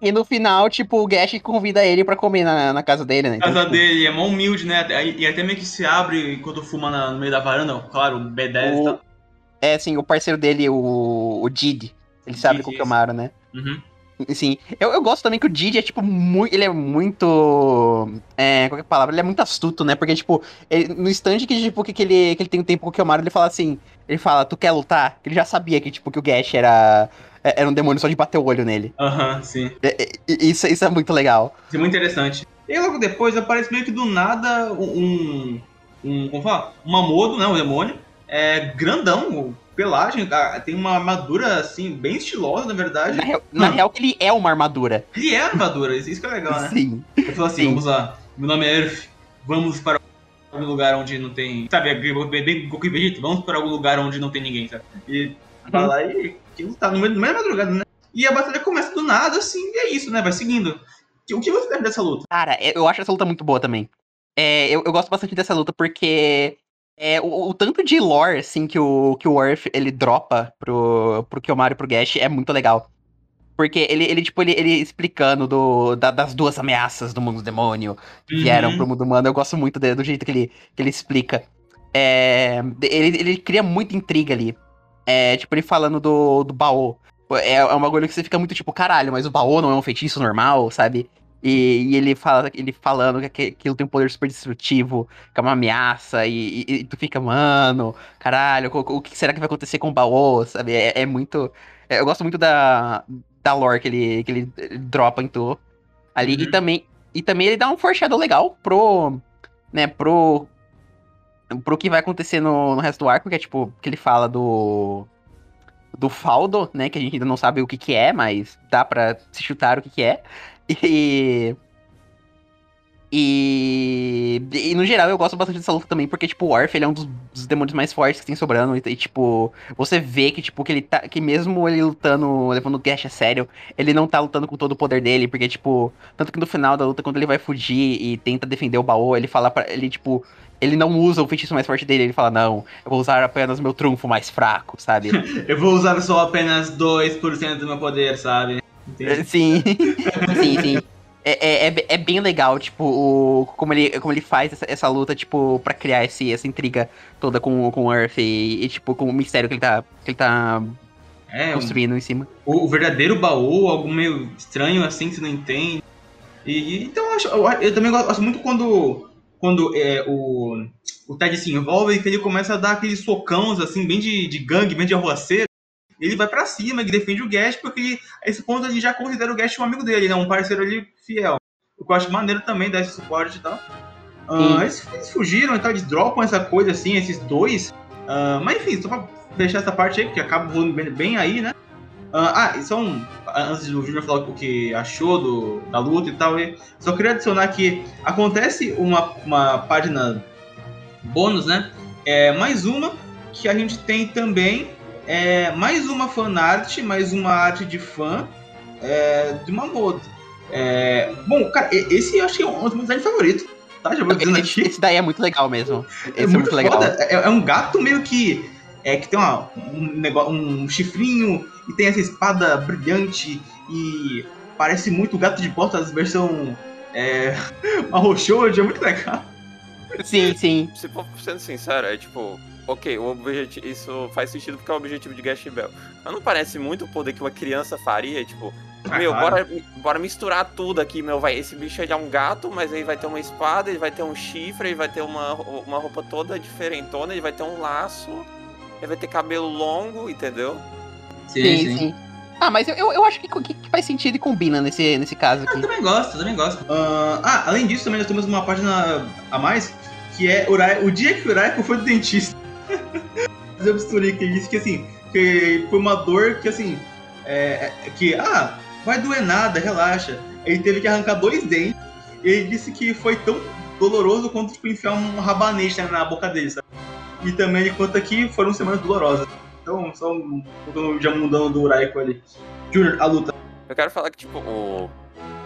E no final, tipo, o Gash convida ele para comer na, na, casa dele, né? Então, casa tipo... dele, é mó humilde, né? E até meio que se abre enquanto fuma na, no meio da varanda, claro, o B10 o... e tal. É, assim, o parceiro dele, o, o Didi, ele se abre com o Camaro, né? Uhum. Sim. Eu, eu gosto também que o Didi é, tipo, muito. Ele é muito. É, qual é a palavra? Ele é muito astuto, né? Porque, tipo, ele, no instante que, tipo, que, que, ele, que ele tem um tempo com o Kiyomaru, ele fala assim. Ele fala, tu quer lutar? Ele já sabia que, tipo, que o Gash era. É, era um demônio só de bater o olho nele. Aham, uhum, sim. É, é, isso, isso é muito legal. Isso é muito interessante. E logo depois aparece meio que do nada um. um como fala? Um Mamodo, né? Um demônio. É grandão, pelagem, tem uma armadura, assim, bem estilosa, na verdade. Na real, na real ele é uma armadura. Ele é armadura, isso que é legal, né? Sim. Ele falou assim, Sim. vamos lá, meu nome é Earth, vamos para algum lugar onde não tem... Sabe, bem Goku e Vegeta, vamos para algum lugar onde não tem ninguém, sabe? E vai lá e tá no meio, no meio da madrugada, né? E a batalha começa do nada, assim, e é isso, né? Vai seguindo. O que você deve dessa luta? Cara, eu acho essa luta muito boa também. É, eu, eu gosto bastante dessa luta porque é, o, o, tanto de lore, assim, que o, que o Earth, ele dropa pro, pro Kiyomaru e pro Gash é muito legal. Porque ele, ele tipo, ele, ele explicando do, da, das duas ameaças do mundo demônio que uhum. vieram pro mundo humano. Eu gosto muito dele, do jeito que ele, que ele explica. É, ele, ele cria muita intriga ali. É, tipo, ele falando do, do baú. É, é um bagulho que você fica muito tipo, caralho, mas o baú não é um feitiço normal, sabe? E, e, ele fala, ele falando que aquilo tem um poder super destrutivo, que é uma ameaça, e, e, e tu fica, mano, caralho, o, o, que será que vai acontecer com o Baô, sabe? É, é muito. É, eu gosto muito da, da lore que ele, que ele dropa em tu ali. Uhum. E também. E também ele dá um foreshadow legal pro. Né, pro. Pro que vai acontecer no, no resto do arco, que é tipo, que ele fala do do Faldo, né? Que a gente ainda não sabe o que que é, mas dá pra se chutar o que que é. E. E, e no geral eu gosto bastante dessa luta também, porque, tipo, o Orf, ele é um dos, dos, demônios mais fortes que tem sobrando. E, e, tipo, você vê que, tipo, que ele tá. Que mesmo ele lutando, levando o Gash a sério, ele não tá lutando com todo o poder dele. Porque, tipo, tanto que no final da luta, quando ele vai fugir e tenta defender o baú, ele fala para Ele, tipo, ele não usa o feitiço mais forte dele, ele fala, não, eu vou usar apenas meu trunfo mais fraco, sabe? eu vou usar só apenas 2% do meu poder, sabe? Entendi. Sim, sim, sim. É, é, é, é, bem legal, tipo, o, como, ele, como ele faz essa, essa luta, tipo, pra criar esse, essa intriga toda com, com o Earth e, e, tipo, com o mistério que ele tá, que ele tá é, construindo um, em cima. O, o, verdadeiro baú, algo meio estranho assim que você não entende. E, então eu, acho, eu, eu, também gosto muito quando, quando é, o, o Ted se envolve e que ele começa a dar aqueles socãos assim, bem de, de gangue, bem de arruaceiro. Ele vai pra cima, ele defende o Gash, porque ele, a esse ponto ele já considera o Gash um amigo dele, né? Um parceiro ali fiel. O que eu acho maneiro também dar esse suporte e tal. Uh, eles, eles, fugiram e tal, eles dropam essa coisa assim, esses dois. Uh, mas enfim, só pra fechar essa parte aí, porque acaba voando bem, bem aí, né? Uh, ah, e só um. Antes do Júnior falar o que achou do, da luta e tal, só queria adicionar que acontece uma, uma página bônus, né? É, mais uma que a gente tem também. É, mais uma fanart, mais uma arte de fã é, de Mamoto. É, bom, cara, esse eu acho que é um dos meus designs favoritos. Tá, já vou dizendo esse, aqui. Esse daí é muito legal mesmo. Esse é, muito, muito legal. É, é, um gato meio que. É, que tem uma, um, negócio, um chifrinho e tem essa espada brilhante e parece muito gato de botas versão é, é muito legal. Sim, sim. Se for sendo sincero, é tipo, ok, o objetivo, isso faz sentido porque é o objetivo de Gash Bell. Mas não parece muito o poder que uma criança faria, tipo, ah, meu, claro. bora, bora misturar tudo aqui, meu, vai, esse bicho é um gato, mas aí vai ter uma espada, ele vai ter um chifre, ele vai ter uma, uma roupa toda diferentona, ele vai ter um laço, ele vai ter cabelo longo, entendeu? Sim, sim. sim. Ah, mas eu, eu acho que, que, faz sentido e combina nesse, nesse caso aqui. Eu também gosto, eu também gosto. Uh, ah, além disso, também nós temos uma página a mais, que é Urai, o dia que o Uraiko foi do dentista. Fazer misturei que ele disse que assim, que foi uma dor que assim, é, é, que, ah, vai doer nada, relaxa. Ele teve que arrancar dois dentes. E ele disse que foi tão doloroso quanto tipo, enfiar um rabanete na boca dele, sabe? E também ele conta que foram semanas dolorosas. Então, só um, já mudando do Uraiko ali. Junior, a luta. Eu quero falar que, tipo, o...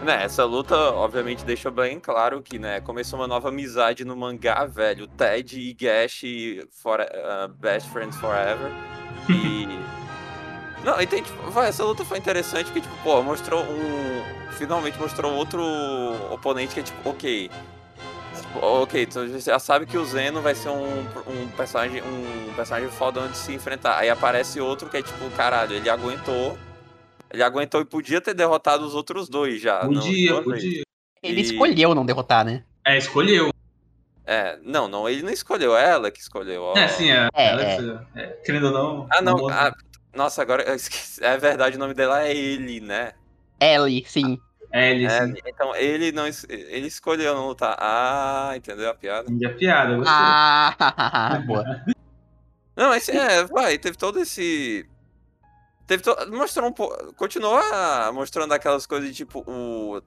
Né, essa luta, obviamente, deixa bem claro que, né, começou uma nova amizade no mangá, velho. Ted e Gash for, uh, Best Friends Forever. E... Não, e tem, tipo, vai, essa luta foi interessante porque, tipo, pô, mostrou um... Finalmente mostrou outro oponente que é, tipo, ok, Ok, então você já sabe que o Zeno vai ser um, um personagem um personagem foda onde se enfrentar. Aí aparece outro que é tipo, caralho, ele aguentou. Ele aguentou e podia ter derrotado os outros dois já. Podia, não, podia. Ele e... escolheu não derrotar, né? É, escolheu. É, não, não, ele não escolheu, é ela que escolheu. Ó. É, sim, é. é, ela, é. é querendo ou não. Ah, não. Ah, nossa, agora eu esqueci. É verdade, o nome dela é ele, né? Ellie, sim. É, ele, é, então ele não ele escolheu não lutar. Ah, entendeu a piada? Entendi a piada, gostei. Ah, boa. Não, mas é, vai, teve todo esse. Teve to... Mostrou um pouco. Continua mostrando aquelas coisas de tipo. O...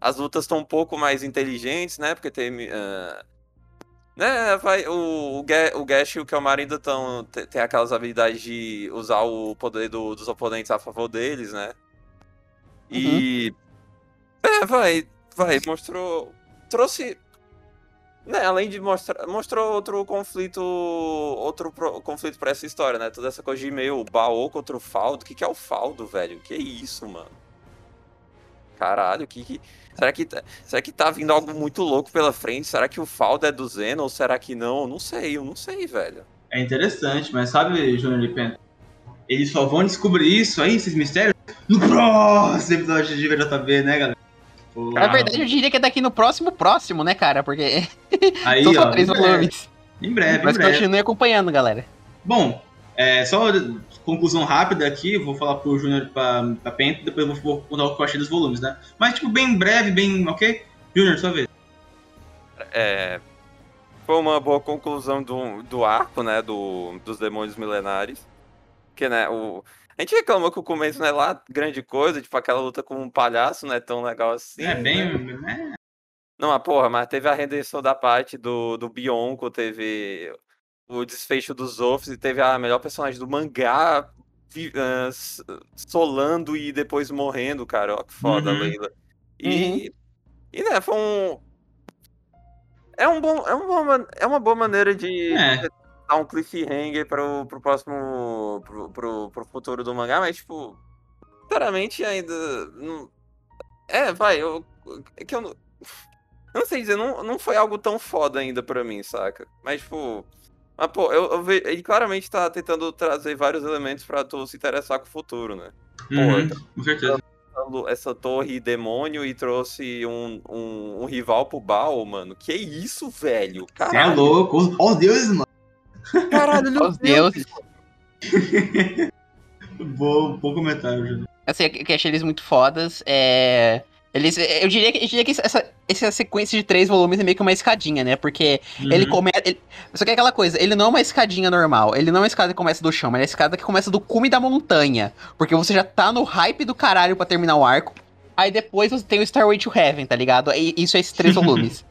As lutas estão um pouco mais inteligentes, né? Porque tem. Uh... Né, vai, o, o, Gash e o Kelmar ainda estão. Tem aquelas habilidades de usar o poder do, dos oponentes a favor deles, né? E. Uhum é, vai, vai, mostrou. Trouxe. Né, além de mostrar. Mostrou outro conflito. Outro pro, conflito pra essa história, né? Toda essa coisa de meio baú contra o Faldo. O que, que é o Faldo, velho? Que isso, mano? Caralho, que, que. Será que, tá, será que tá vindo algo muito louco pela frente? Será que o Faldo é do Zeno ou será que não? Não sei, eu não sei, velho. É interessante, mas sabe, Júnior Lipen? Eles só vão descobrir isso aí, esses mistérios, no próximo episódio de VJB, né, galera? Na verdade, eu diria que é daqui no próximo próximo, né, cara? Porque Aí, são só três volumes. Em breve, Mas em breve. continue acompanhando, galera. Bom, é, só conclusão rápida aqui, vou falar pro Júnior pra, pra Penta, depois eu vou contar o que eu achei dos volumes, né? Mas, tipo, bem breve, bem, ok? Júnior, sua vez. É, foi uma boa conclusão do, do arco, né, do, dos demônios milenares. Que, né, o, a gente reclama que o começo não é lá grande coisa, tipo aquela luta com um palhaço não é tão legal assim. É bem. Né? Não, a porra, mas teve a redenção da parte do, do Bionco, teve o desfecho dos Zofs e teve a melhor personagem do mangá uh, solando e depois morrendo, cara. Ó, que foda, uhum. Leila. E, uhum. e né, foi um. É, um bom, é, um bom, é uma boa maneira de é dar um cliffhanger pro, pro próximo. Pro, pro, pro futuro do mangá, mas, tipo. Sinceramente, ainda. Não... É, vai, eu. É que eu não. Eu não sei dizer, não, não foi algo tão foda ainda pra mim, saca? Mas, tipo. Mas, pô, eu, eu ve... ele claramente tá tentando trazer vários elementos pra tu se interessar com o futuro, né? Uhum, pô, com certeza. Essa torre demônio e trouxe um, um, um rival pro Baal, mano. Que isso, velho? Você é louco. Ó oh, Deus, mano. Caralho, meu Deus. bom, bom comentário, Júlio. Assim, que achei eles muito fodas. É. Eles, eu diria que, eu diria que essa, essa sequência de três volumes é meio que uma escadinha, né? Porque uhum. ele começa. Só que é aquela coisa, ele não é uma escadinha normal. Ele não é uma escada que começa do chão, mas é uma escada que começa do cume da montanha. Porque você já tá no hype do caralho pra terminar o arco. Aí depois você tem o Starway to Heaven, tá ligado? E isso é esses três volumes.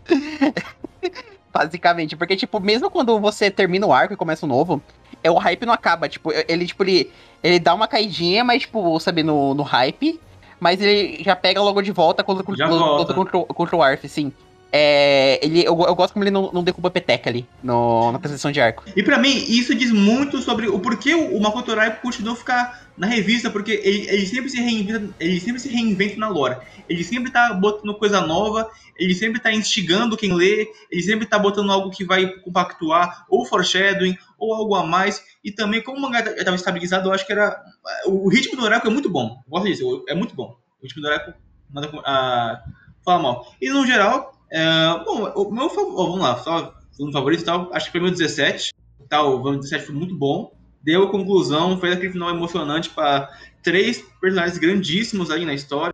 Basicamente, porque, tipo, mesmo quando você termina o arco e começa o novo, é, o hype não acaba. Tipo, ele, tipo, ele, ele dá uma caidinha, mas, tipo, sabe, no, no hype mas ele já pega logo de volta contra, contra, contra, contra, contra o Arf, sim. É, ele, eu, eu, gosto como ele não, não derruba peteca ali no, na transição de arco. E para mim, isso diz muito sobre o porquê o Makoto Rai continuou ficar na revista, porque ele, ele, sempre se reinventa, ele sempre se reinventa na lore. Ele sempre tá botando coisa nova, ele sempre tá instigando quem lê, ele sempre tá botando algo que vai compactuar, ou foreshadowing, ou algo a mais. E também, como o mangá estava estabilizado, eu acho que era. O ritmo do Oracle é muito bom. Gosto disso, é muito bom. O ritmo do Oracle nada a falar mal. E no geral, é, bom, o meu vamos lá, só um favorito tal, acho que foi meu 17. Tal, o 17 foi muito bom. Deu conclusão, fez aquele final emocionante para três personagens grandíssimos aí na história.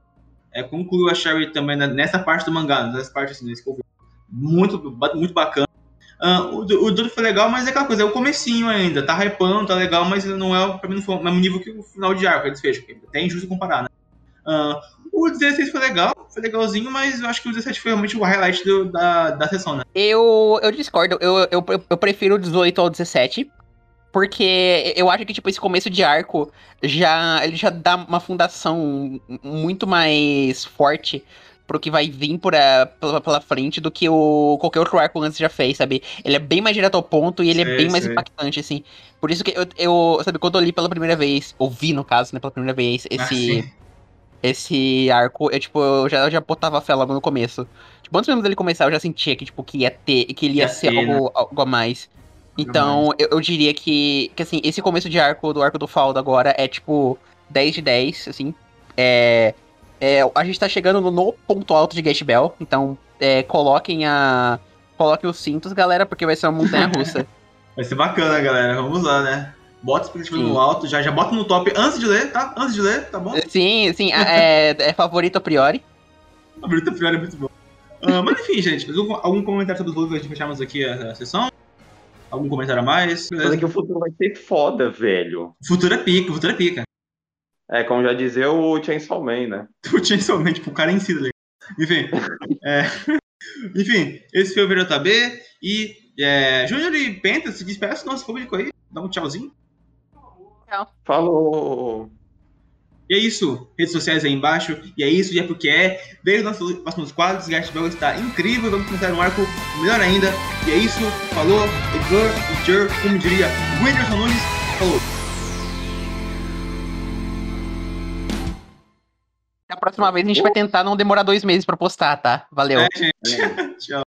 É, concluiu a Sherry também nessa parte do mangá, nessa parte assim, nesse muito, muito bacana. Uh, o, o foi legal, mas é aquela coisa, é o comecinho ainda, tá hypando, tá legal, mas não é, pra mim não foi o mesmo nível que o final de arco, é desfecho, é até injusto comparar, né? Uh, o 16 foi legal, foi legalzinho, mas eu acho que o 17 foi realmente o highlight do, da, da sessão, né? Eu, eu discordo, eu, eu, eu prefiro o 18 ao 17, porque eu acho que, tipo, esse começo de arco já, ele já dá uma fundação muito mais forte pro que vai vir por a, pela, pela frente do que o qualquer outro arco antes já fez, sabe? Ele é bem mais direto ao ponto e ele é bem mais impactante, assim. Por isso que eu, eu, sabe, quando eu li pela primeira vez, ouvi no caso, né, pela primeira vez, ah, esse. Ah, esse arco, eu, tipo, eu já, eu já botava fé logo no começo. Tipo, antes mesmo dele começar, eu já sentia que, tipo, que ia ter, que ele ia, ia ser ter, algo, né? algo a mais. Então, eu, eu, diria que, que, assim, esse começo de arco, do arco do Faldo agora, é, tipo, 10 de 10, assim. É, é, a gente tá chegando no, no ponto alto de Gate Bell, então é, coloquem a. Coloquem os cintos, galera, porque vai ser uma montanha russa. vai ser bacana, galera. Vamos lá, né? Bota expectativa no alto, já, já bota no top antes de ler, tá? Antes de ler, tá bom? Sim, sim. é, é favorito a priori. Favorito a priori é muito bom. Uh, mas enfim, gente, algum comentário sobre os livros antes de fecharmos aqui a, a sessão? Algum comentário a mais? Mas é que o futuro vai ser foda, velho. Futuro é pica, o futuro é pica. É, como já dizia o Chainsaw Man, né? o Chainsaw Man, tipo, o cara em si, tá Enfim. é... Enfim, esse foi o VJB e é, Júnior e Penta se despeçam do nosso público aí. Dá um tchauzinho. Tchau. Falou! E é isso, redes sociais aí embaixo, e é isso, e é porque é. Veio nos nossos próximos quadros, Gart Bell está incrível, vamos começar um arco melhor ainda. E é isso, falou, Edgar, Jer, como diria Whindersson Nunes, falou. Da próxima vez a gente vai tentar não demorar dois meses pra postar, tá? Valeu. É, gente. Tchau.